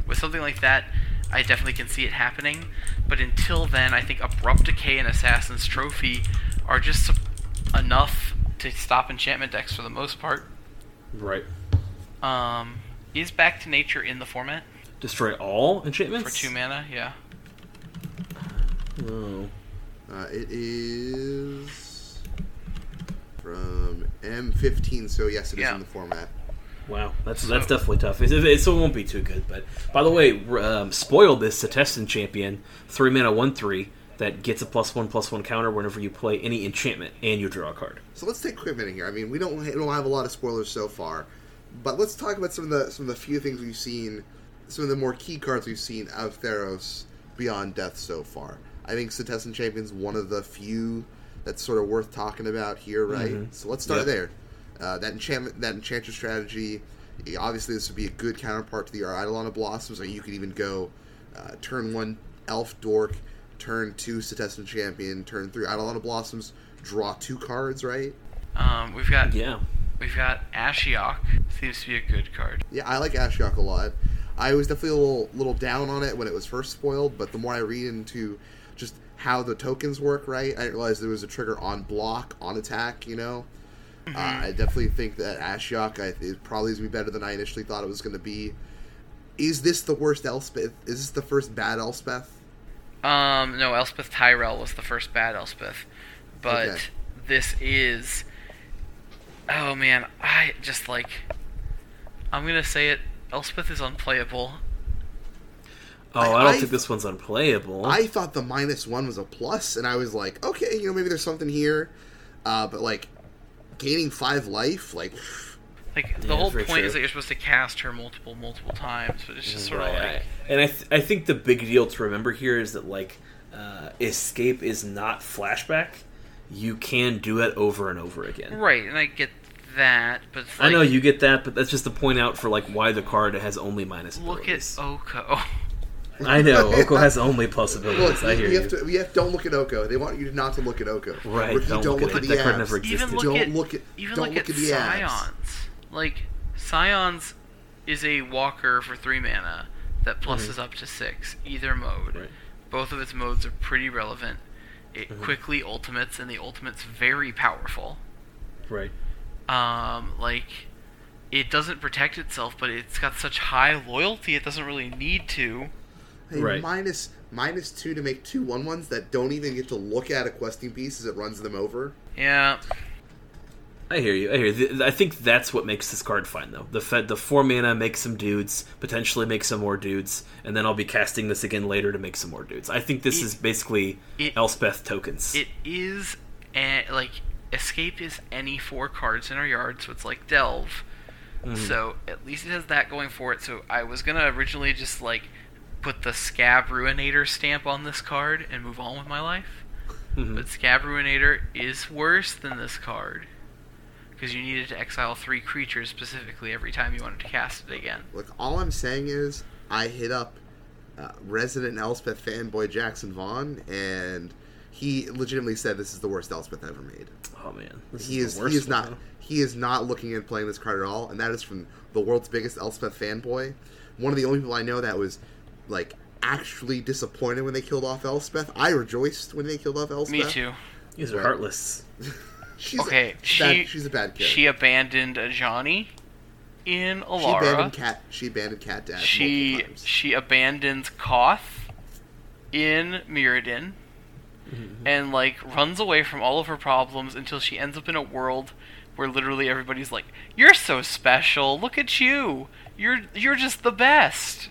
with something like that, I definitely can see it happening. But until then, I think Abrupt Decay and Assassin's Trophy are just sup- enough to stop enchantment decks for the most part. right. Um, is Back to Nature in the format Destroy all enchantments? for two mana? Yeah. Oh. Uh, it is from M15, so yes, it is Yeah. in the format. Wow, that's So- that's definitely tough. It, it, so it won't be too good. But by the way, um, spoiled this Setessan champion three mana one three that gets a plus one plus one counter whenever you play any enchantment and you draw a card. So let's take a quick minute here. I mean, we don't we don't have a lot of spoilers so far, but let's talk about some of the some of the few things we've seen, some of the more key cards we've seen out of Theros beyond death so far. I think Setessan Champion's one of the few that's sort of worth talking about here, right? Mhm. So let's start Yep. there. Uh, that enchantment, that enchanter strategy. Obviously, this would be a good counterpart to the Eidolon of Blossoms. Or you could even go uh, turn one Elf Dork, turn two Setessan Champion, turn three Eidolon of Blossoms, draw two cards, right? Um, we've got Yeah, we've got Ashiok. Seems to be a good card. Yeah, I like Ashiok a lot. I was definitely a little little down on it when it was first spoiled, but the more I read into just how the tokens work, right, I didn't realize there was a trigger on block, on attack. You know, uh, I definitely think that Ashiok I, is probably going to be better than I initially thought it was going to be. is this the worst Elspeth? Is this the first bad Elspeth? Um, no, Elspeth Tirel was the first bad Elspeth, but Okay. this is. Oh man, I just like. I'm gonna say it. Elspeth is unplayable. Oh, I- I, don't I- think this one's unplayable. I thought the minus one was a plus, and I was like, okay, you know, maybe there's something here. Uh, but like, gaining five life, like, Like the Yeah, whole very point is that you're supposed to cast her multiple, multiple times, but it's just sort of like. And I, th- I think the big deal to remember here is that like uh, escape is not flashback. You can do it over and over again. Right, and I get that, but it's I know you get that, but that's just to point out for like why the card has only minus. Look at abilities. Oko. I know Oko has only plus look. I hear we you. have to, we have, don't look at Oko. They want you not to look at Oko. Right, Ricky, don't don't look look at at the That abs. never existed. even look Don't at look at- even don't look, look at at the abs. Scions. Like Scions is a walker for three mana that pluses up to six either mode. Mm-hmm. Right. Both of its modes are pretty relevant. It Mm-hmm. quickly ultimates, and the ultimate's very powerful. Right. Um, like it doesn't protect itself, but it's got such high loyalty, it doesn't really need to. Hey, Right. minus minus two to make two one ones that don't even get to look at a questing beast as it runs them over. Yeah, I hear you. I hear. You. I think that's what makes this card fine, though. The fed, the four mana makes some dudes, potentially make some more dudes, and then I'll be casting this again later to make some more dudes. I think this It- is basically it- Elspeth tokens. it is a, like escape is any four cards in our yard, so it's like delve. Mm-hmm. So at least it has that going for it. So I was gonna originally just like put the Skaab Ruinator stamp on this card and move on with my life. Mhm. But Skaab Ruinator is worse than this card because you needed to exile three creatures specifically every time you wanted to cast it again. Look, all I'm saying is I hit up uh, resident Elspeth fanboy Jackson Vaughn, and he legitimately said this is the worst Elspeth ever made. oh man, this He is is the worst he is one. not he is not looking at playing this card at all, and that is from the world's biggest Elspeth fanboy. One of the only people I know that was like actually disappointed when they killed off Elspeth. I rejoiced when they killed off Elspeth. Me too. These are heartless. She's Okay, a she bad, she's a bad kid. She abandoned Ajani in She Alara. abandoned cat. She abandoned cat dad. she multiple times. she abandons Koth in Mirrodin Mm-hmm. and like runs away from all of her problems until she ends up in a world where literally everybody's like, "You're so special. Look at you. You're you're just the best."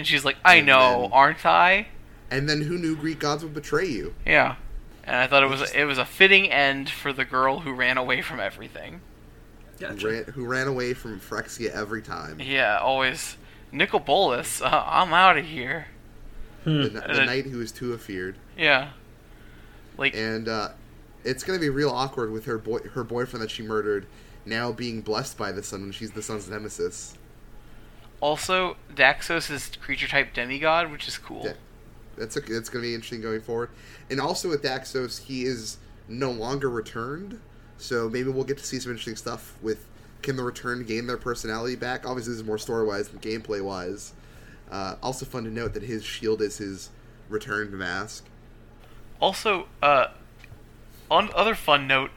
And she's like, "I And know, then- aren't I?" And then who knew Greek gods would betray you? Yeah. And I thought it was it was a fitting end for the girl who ran away from everything. Gotcha. Who, ran, who ran away from Phyrexia every time. Yeah, always. Nicol Bolas, uh, I'm out of here. Hmm. The, the Uh, knight who was too afeared. Yeah. Like, and uh, it's gonna be real awkward with her boy, her boyfriend that she murdered, now being blessed by the sun when she's the sun's nemesis. Also, Daxos is creature type demigod, which is cool. Yeah. That's a, that's gonna be interesting going forward. And also with Daxos, he is no longer returned, so maybe we'll get to see some interesting stuff with can the return gain their personality back. Obviously, this is more story wise than gameplay wise. Uh, also, fun to note that his shield is his returned mask. Also, uh, on other fun note,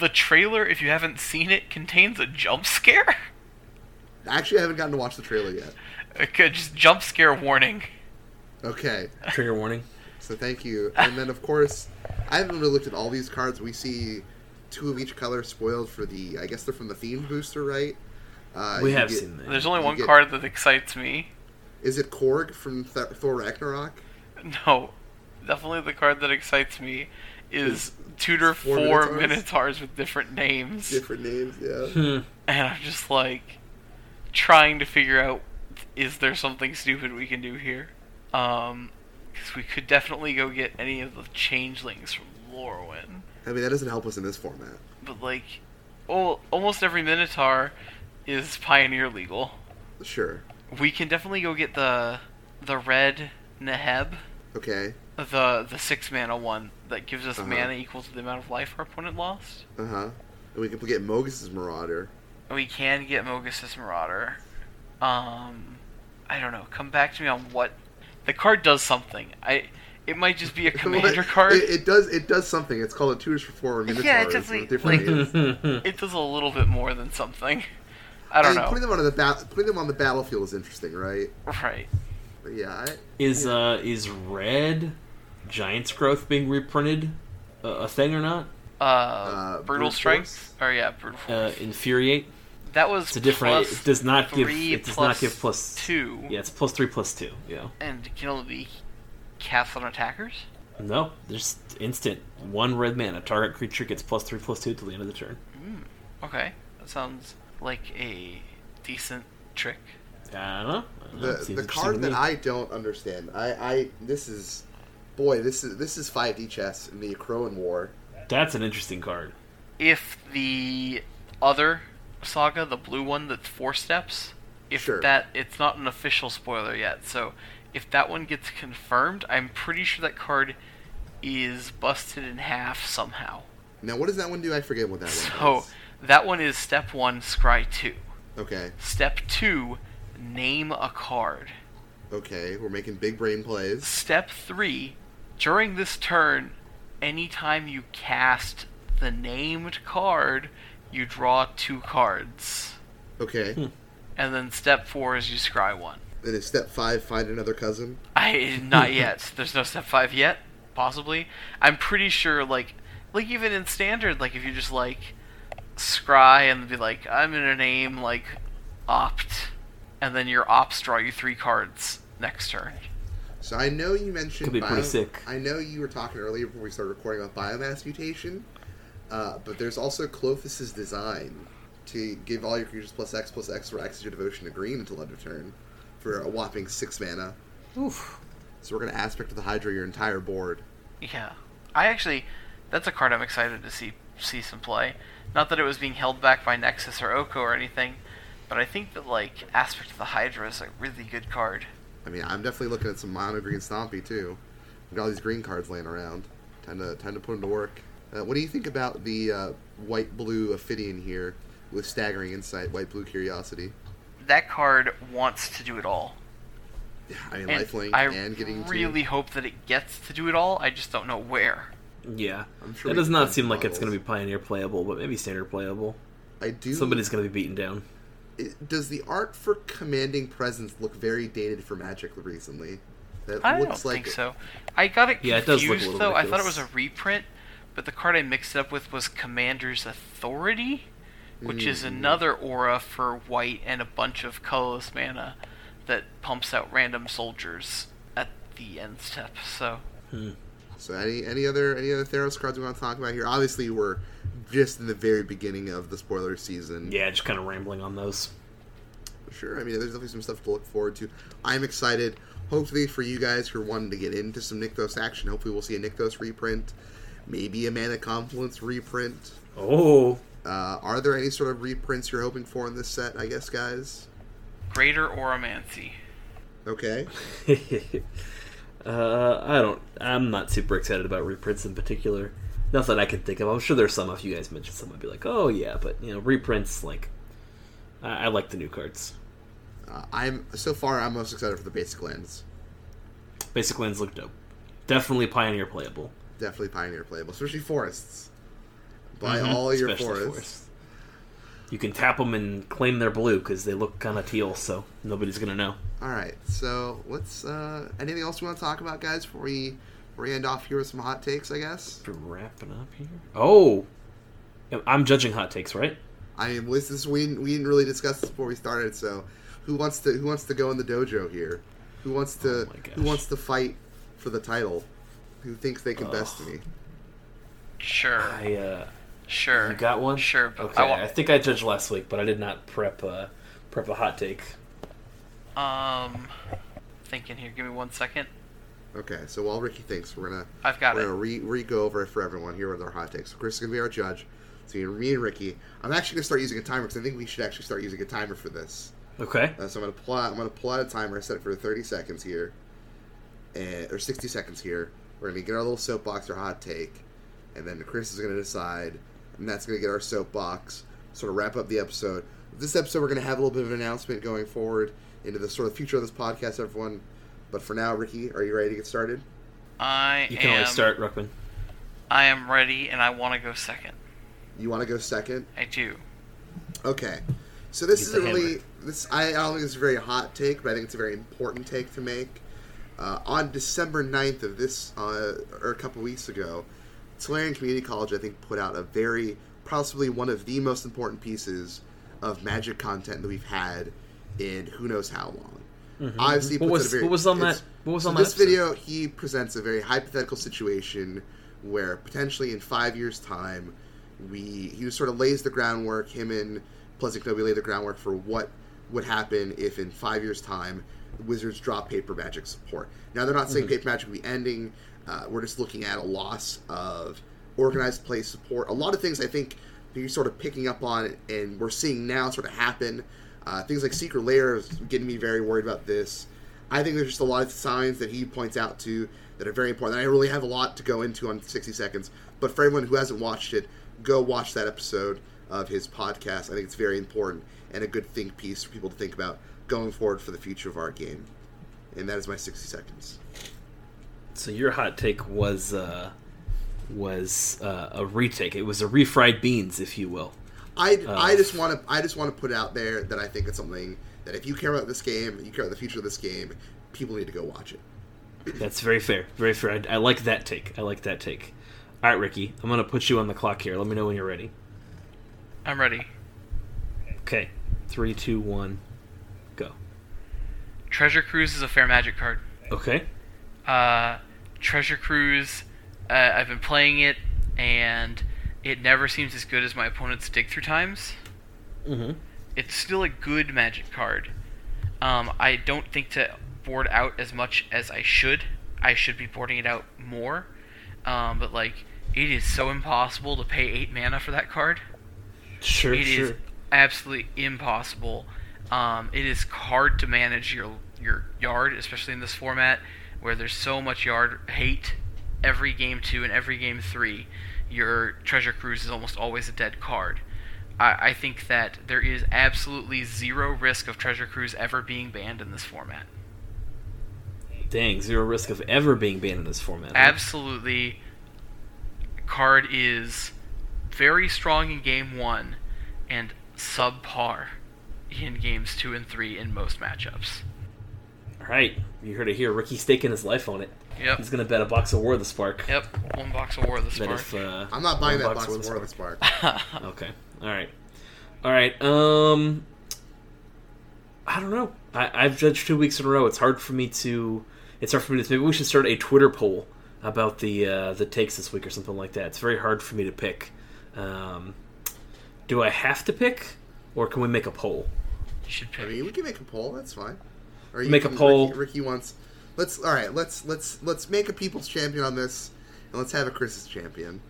the trailer, if you haven't seen it, contains a jump scare. Actually, I haven't gotten to watch the trailer yet. Okay, Just jump scare warning. Okay. Trigger warning. So thank you. And then of course, I haven't really looked at all these cards. We see two of each color spoiled for the. I guess they're from the theme booster, right? Uh, we have get- seen that. There's only one get- card that excites me. Is it Korg from Th- Thor Ragnarok? No, definitely the card that excites me is Is tutor four four Minotaurs? minotaurs with different names. Different names, yeah. Hmm. and I'm just like trying to figure out is there something stupid we can do here? Um, because we could definitely go get any of the changelings from Lorwyn, I mean, that doesn't help us in this format. but like, oh, almost every Minotaur is Pioneer legal. Sure. We can definitely go get the the red Neheb, Okay. the the six mana one that gives us Uh-huh. mana equal to the amount of life our opponent lost. Uh huh. And we can get Mogis's Marauder. We can get Mogis's Marauder. Um, I don't know. Come back to me on what the card does. Something. I. It might just be a commander card. It, it does. It does something. It's called a tutors for four Minotaurs. Yeah, it with definitely- like- It does a little bit more than something. I don't mean, know. Putting them on the ba- putting them on the battlefield is interesting, right? Right. But yeah, I, Is uh is red Giant's Growth being reprinted a, a thing or not? Uh, Uh, brutal brute strike. force? Or yeah, brutal Uh. Infuriate. That was It's a different. plus it does not give. It does not give plus two. Yeah, it's plus three plus two. Yeah. and can only be cast on attackers. No, just instant. One red mana. Target creature gets plus three plus two till the end of the turn. Hmm, okay, that sounds like a decent trick. I don't know. I don't the It seems the card that. I don't understand. I, I this is boy, this is this is five D chess in the Akroan War. That's an interesting card. If the other saga, the blue one that's four steps, if Sure. that it's not an official spoiler yet, so if that one gets confirmed, I'm pretty sure that card is busted in half somehow. Now, what does that one do? I forget what that one So that one is step one, scry two. Okay, Step two, name a card. okay, we're making big brain plays. Step three, during this turn, anytime you cast the named card, you draw two cards. Okay, Hmm. And then step four is you scry one. then is step five find another cousin? I not yet. There's no step five yet. Possibly. I'm pretty sure. Like, like even in standard, like if you just like scry and be like, I'm gonna name like opt, and then your ops draw you three cards next turn. So I know you mentioned Could be pretty sick. I know you were talking earlier before we started recording about biomass mutation, uh, but there's also Klothys's Design to give all your creatures plus X plus X for X is your devotion to green until end of turn for a whopping six mana. Oof. So we're gonna aspect of the Hydra your entire board. Yeah, I actually, that's a card I'm excited to see see some play. Not that it was being held back by Nexus or Oko or anything, but I think that like aspect of the Hydra is a really good card. I mean, I'm definitely looking at some mono green Stompy too. We've got all these green cards laying around. Time to time to put them to work. Uh, what do you think about the uh, white blue Ophidian here with staggering insight, white blue curiosity? That card wants to do it all. I mean, And lifelink I and getting to- really hope that it gets to do it all. I just don't know where. Yeah. I'm sure It does not find seem like it's going to be Pioneer playable, but maybe Standard playable. I do. Somebody's going to be beaten down. it- does the art for commanding presence look very dated for Magic recently? That I don't looks like think so. I got it confused Yeah, it does look a little though. I thought it was a reprint, but the card I mixed it up with was Commander's Authority, which is Mhm. another aura for white and a bunch of colorless mana that pumps out random soldiers at the end step. So So any any other any other Theros cards we want to talk about here? Obviously, we're just in the very beginning of the spoiler season. Yeah, just kind of rambling on those. Sure. I mean, there's definitely some stuff to look forward to. I'm excited. Hopefully, for you guys who are wanting to get into some Nykthos action, hopefully we'll see a Nykthos reprint, maybe a Mana Confluence reprint. Oh. Uh, are there any sort of reprints you're hoping for in this set? I guess, guys. Greater Auramancy. Okay. uh, I don't. I'm not super excited about reprints in particular. Nothing I can think of. I'm sure there's some. If you guys mentioned some, I'd be like, oh yeah. But you know, reprints like, I, I like the new cards. Uh, I'm so far. I'm most excited for the basic lands. Basic lands look dope. Definitely Pioneer playable. Definitely Pioneer playable, especially forests. Buy Mhm, all your especially forests. You can tap them and claim they're blue because they look kind of teal, so nobody's gonna know. All right. So let's. Uh, anything else we want to talk about, guys? Before we before we end off here with some hot takes, I guess. We're wrapping up here. Oh, I'm judging hot takes, right? I mean, this is we didn't- we didn't really discuss this before we started. So, who wants to who wants to go in the dojo here? Who wants to Oh who wants to fight for the title? Who thinks they can best me? Sure. I uh, Sure. you got one. Sure, but okay. I I, think I judged last week, but I did not prep a prep a hot take. Um, thinking here. Give me one second. Okay. So while Ricky thinks, we're gonna I've got we're it. gonna re, re go over it for everyone. Here with our hot takes. So Chris is gonna be our judge. So you're me and Ricky. I'm actually gonna start using a timer because I think we should actually start using a timer for this. Okay. Uh, so I'm gonna pull out. I'm gonna pull out a timer. I Set it for 30 seconds here, and, or 60 seconds here. We're gonna get our little soapbox or hot take, and then Chris is gonna decide, and that's gonna get our soapbox. Sort of wrap up the episode. This episode, we're gonna have a little bit of an announcement going forward into the sort of future of this podcast, everyone. But for now, Ricky, are you ready to get started? I You can am. always start, Ruckman. I am ready, and I want to go second. You want to go second? I do. Okay. So this Get isn't the hammer. really this. I, I don't think it's a very hot take, but I think it's a very important take to make. Uh, on December 9th of this, uh, or a couple weeks ago, Tolarian Community College, I think, put out a very possibly one of the most important pieces of Magic content that we've had in who knows how long. Obviously, Mm-hmm. What was- very- what was on that- what was so on that this episode? video? He presents a very hypothetical situation where potentially in five years' time, we he sort of lays the groundwork. Him and Pleasant Kenobi lay the groundwork for what would happen if in five years' time Wizards drop paper magic support. Now they're not saying Mm-hmm. paper magic will be ending. Uh, we're just looking at a loss of organized play support. A lot of things I think that you're sort of picking up on and we're seeing now sort of happen. Uh, things like Secret Lair is getting me very worried about this. I think there's just a lot of signs that he points out to that are very important. I really have a lot to go into on 60 seconds, but for everyone who hasn't watched it, go watch that episode of his podcast. I think it's very important and a good think piece for people to think about going forward for the future of our game. And that is my 60 seconds. So your hot take was uh, was uh, a retake. It was a refried beans, if you will. I, Uh, I just want to I just want to put out there that I think it's something that if you care about this game, you care about the future of this game, people need to go watch it. That's very fair. Very fair. I, I like that take. I like that take. All right, Ricky, I'm gonna put you on the clock here. Let me know when you're ready. I'm ready. Okay, three, two, one, go. Treasure Cruise is a fair magic card. Okay. Uh, Treasure Cruise, uh, I've been playing it, and it never seems as good as my opponent's dig through times. Mm-hmm. It's still a good magic card. Um, I don't think to board out as much as I should. I should be boarding it out more. Um, but like, it is so impossible to pay eight mana for that card. Sure, It is sure. Absolutely impossible. Um, it is hard to manage your your yard, especially in this format where there's so much yard hate. Every game two and every game three, your treasure cruise is almost always a dead card. I, I think that there is absolutely zero risk of treasure cruise ever being banned in this format. Dang, zero risk of ever being banned in this format. Absolutely, card is very strong in game one and subpar in games two and three in most matchups. All right, you heard it here. Ricky staking his life on it. Yep. He's gonna bet a box of War of the Spark. Yep, one box of War of the Spark. if, uh, I'm not buying that box War of War of the Spark. Okay. All right. All right. Um, I don't know. I, I've judged two weeks in a row. It's hard for me to. It's hard for me to. Maybe we should start a Twitter poll about the uh, the takes this week or something like that. It's very hard for me to pick. Um, do I have to pick, or can we make a poll? You should I mean, we can make a poll. That's fine. Or Make a poll. Ricky, Ricky wants. Let's all right. Let's let's let's make a people's champion on this, and let's have a Chris's champion.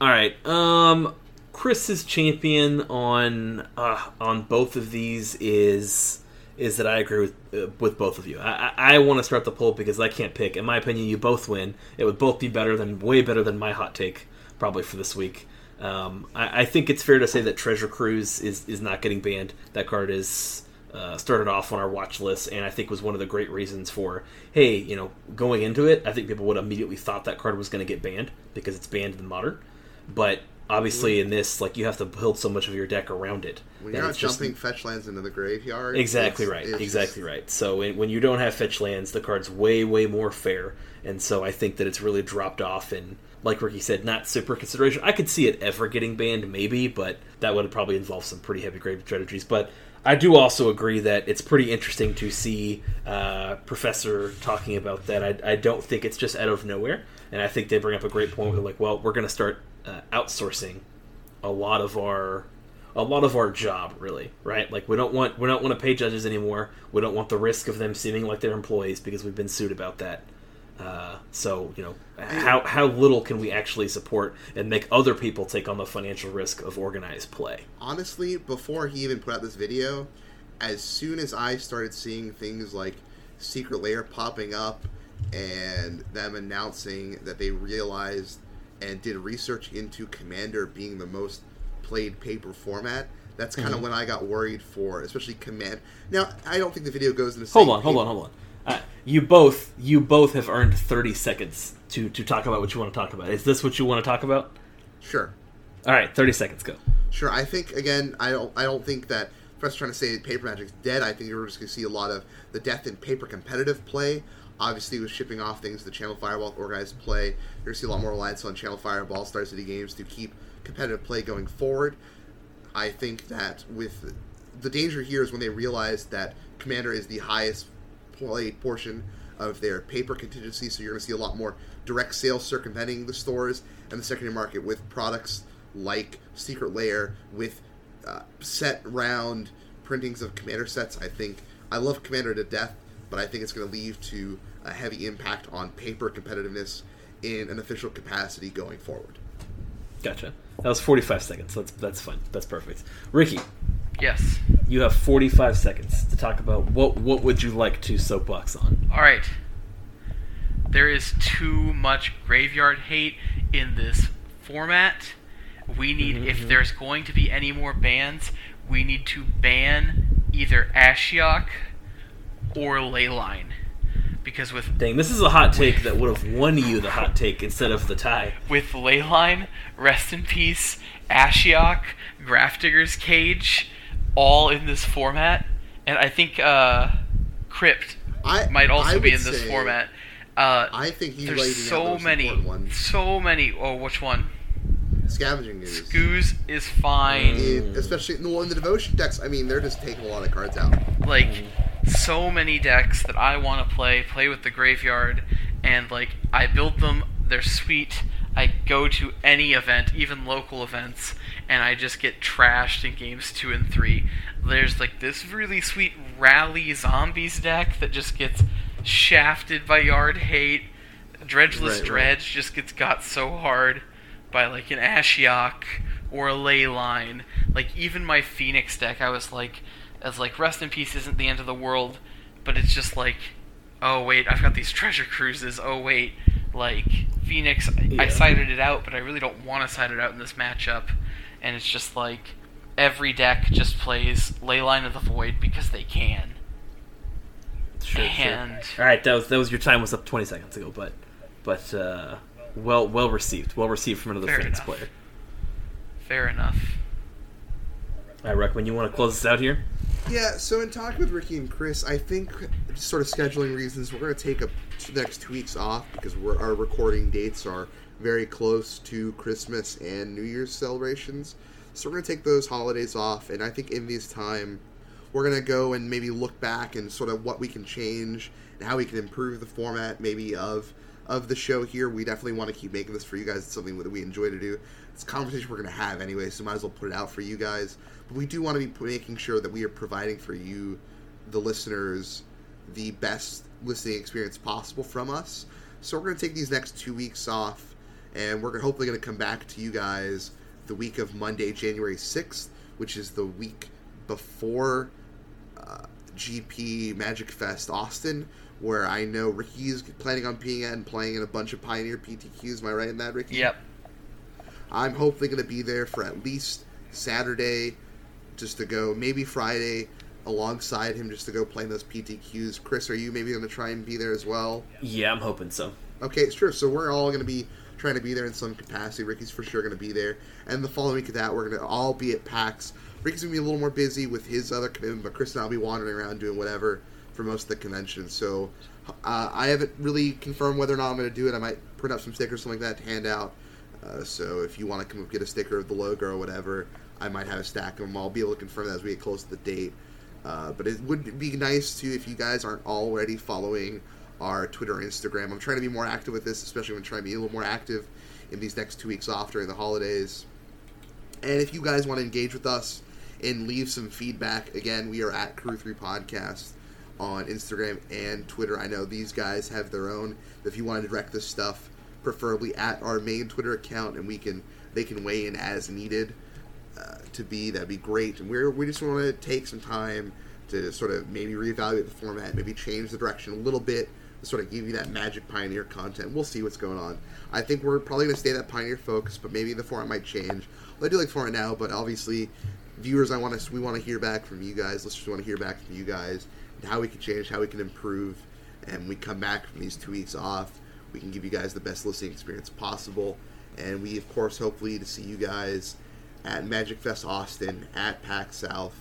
All right. Um, Chris's champion on uh, on both of these is is that I agree with uh, with both of you. I, I, I want to start the poll because I can't pick. In my opinion, you both win. It would both be better than way better than my hot take probably for this week. Um, I, I think it's fair to say that Treasure Cruise is is not getting banned. That card is. Uh, started off on our watch list, and I think was one of the great reasons for, hey, you know, going into it, I think people would immediately thought that card was going to get banned because it's banned in the modern but obviously in this like you have to build so much of your deck around it When you're not it's just- jumping fetch lands into the graveyard. exactly it's- right it's exactly just- right so when, when you don't have fetch lands the card's way way more fair and so i think that it's really dropped off and like ricky said not super consideration i could see it ever getting banned maybe but that would probably involve some pretty heavy grave strategies but I do also agree that it's pretty interesting to see uh, Professor talking about that. I, I don't think it's just out of nowhere, and I think they bring up a great point. Where like, well, we're going to start uh, outsourcing a lot of our a lot of our job really right like we don't want we don't want to pay judges anymore we don't want the risk of them seeming like they're employees because we've been sued about that uh, so you know how how little can we actually support and make other people take on the financial risk of organized play honestly, before he even put out this video, as soon as I started seeing things like Secret Lair popping up and them announcing that they realized and did research into Commander being the most played paper format, that's kind of Mm-hmm. when I got worried for, especially Command. Now, I don't think the video goes in the hold on hold on hold on you both you both have earned 30 seconds to to talk about what you want to talk about is this what you want to talk about Sure. all right 30 seconds go Sure, I think again, I don't, I don't think that. First, trying to say paper magic's dead. I think you're just going to see a lot of the death in paper competitive play. Obviously, with shipping off things, the Channel Fireball organized play, you're going to see a lot more reliance on Channel Fireball Star City games to keep competitive play going forward. I think that with the danger here is when they realize that Commander is the highest played portion of their paper contingency, so you're going to see a lot more direct sales circumventing the stores and the secondary market with products like Secret Lair with uh, set round printings of Commander sets. I think I love Commander to death, but I think it's going to lead to a heavy impact on paper competitiveness in an official capacity going forward. Gotcha. That was 45 seconds. That's that's fine. That's perfect. Ricky, Yes. you have 45 seconds to talk about what what would you like to soapbox on. All right. There is too much graveyard hate in this format. We need, mm-hmm, if mm-hmm. there's going to be any more bans, we need to ban either Ashiok or Leyline. Because with Dang, this is a hot take that would have won you the hot take instead of the tie. with Leyline, Rest in Peace, Ashiok, Grafdigger's Cage, all in this format, and I think uh, Crypt I might also be in this format. Uh, I think out there's so many, one. so many. Oh, which one? Scavenging Ooze. Goose is fine. In- especially in the devotion decks. I mean, they're just taking a lot of cards out. Like so many decks that I want to play, play with the graveyard, and like I build them. They're sweet. I go to any event, even local events, and I just get trashed in games two and three. There's like this really sweet rally zombies deck that just gets shafted by yard hate. Dredgeless Right, right. Dredge just gets got so hard by like an Ashiok or a Leyline. Like even my Phoenix deck, I was like, as like Rest in Peace isn't the end of the world, but it's just like, oh wait, I've got these treasure cruises. Oh wait, like Phoenix, I, I Yeah. sided it out, but I really don't want to side it out in this matchup. And it's just like every deck just plays Leyline of the Void because they can. Sure, And- sure. All right, that was that was your time was up 20 seconds ago, but but uh, well well received, well received from another Fair Phoenix enough. player. Fair enough. All right, I recommend you want to close this out here. Yeah, so in talking with Ricky and Chris, I think sort of scheduling reasons, we're going to take the next two weeks off because our recording dates are very close to Christmas and New Year's celebrations. So we're going to take those holidays off, and I think in this time, we're going to go and maybe look back and sort of what we can change and how we can improve the format maybe of of the show here. We definitely want to keep making this for you guys. It's something that we enjoy to do. It's a conversation we're going to have anyway, so might as well put it out for you guys. We do want to be making sure that we are providing for you, the listeners, the best listening experience possible from us. So we're going to take these next two weeks off, and we're hopefully going to come back to you guys the week of Monday, January 6th, which is the week before uh, GP Magic Fest Austin, where I know Ricky's planning on being at and playing in a bunch of Pioneer PTQs. Am I right in that, Ricky? Yep. I'm hopefully going to be there for at least Saturday, just to go, maybe Friday, alongside him, just to go play in those PTQs. Chris, are you maybe going to try and be there as well? Yeah, I'm hoping so. Okay, it's true. So we're all going to be trying to be there in some capacity. Ricky's for sure going to be there, and the following week of that, we're going to all be at PAX. Ricky's going to be a little more busy with his other commitment, but Chris and I'll be wandering around doing whatever for most of the convention. So uh, I haven't really confirmed whether or not I'm going to do it. I might print up some stickers, or something like that, to hand out. Uh, so if you want to come up get a sticker of the logo or whatever, I might have a stack of them. I'll be able to confirm that as we get close to the date. Uh, but it would be nice to if you guys aren't already following our Twitter Instagram. I'm trying to be more active with this, especially when trying to be a little more active in these next two weeks off during the holidays. And if you guys want to engage with us and leave some feedback, again, we are at Crew 3 Podcast on Instagram and Twitter. I know these guys have their own. If you want to direct this stuff, preferably at our main Twitter account, and we can they can weigh in as needed uh, to be, that'd be great. And we're we just want to take some time to sort of maybe reevaluate the format, maybe change the direction a little bit to sort of give you that Magic Pioneer content. We'll see what's going on. I think we're probably going to stay that Pioneer focus, but maybe the format might change. Well, I do like format now, but obviously, viewers, I want to we want to hear back from you guys. Listeners want to hear back from you guys and how we can change, how we can improve, and we come back from these two weeks off. We can give you guys the best listening experience possible, and we of course hopefully to see you guys at Magic Fest Austin, at PAX South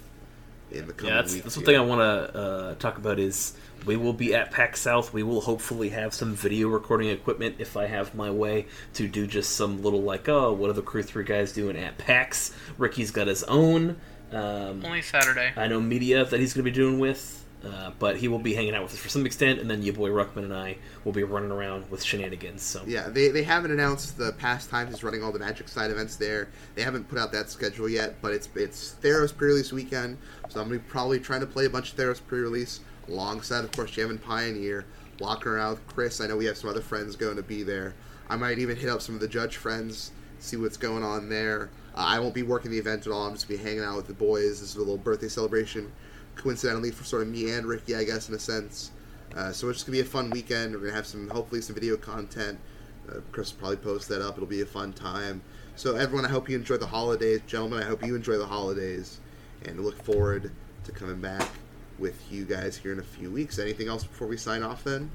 in the coming Yeah, that's, weeks. that's one thing I want to uh, talk about is we will be at PAX South. We will hopefully have some video recording equipment if I have my way to do just some little like, oh, what are the Crew 3 guys doing at PAX? Ricky's got his own. Um, Only Saturday. I know media that he's going to be doing with, uh, but he will be hanging out with us for some extent, and then your boy Ruckman and I will be running around with shenanigans. So Yeah, they, they haven't announced the past times he's running all the Magic side events there. They haven't put out that schedule yet, but it's it's Theros pre-release weekend, so I'm gonna be probably trying to play a bunch of Theros pre-release alongside, of course, Jam and Pioneer, walking around with Chris. I know we have some other friends going to be there. I might even hit up some of the Judge friends, see what's going on there. Uh, I won't be working the event at all. I'm just be hanging out with the boys. This is a little birthday celebration, coincidentally for sort of me and Ricky, I guess, in a sense. Uh, so it's just gonna be a fun weekend. We're gonna have some, hopefully, some video content. Uh, Chris will probably post that up. It'll be a fun time. So everyone, I hope you enjoy the holidays, gentlemen. I hope you enjoy the holidays, and look forward to coming back with you guys here in a few weeks. Anything else before we sign off? Then,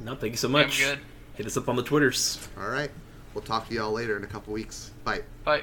no, thank you so much. good. Hit us up on the Twitters. all right. We'll talk to y'all later in a couple weeks. Bye. Bye.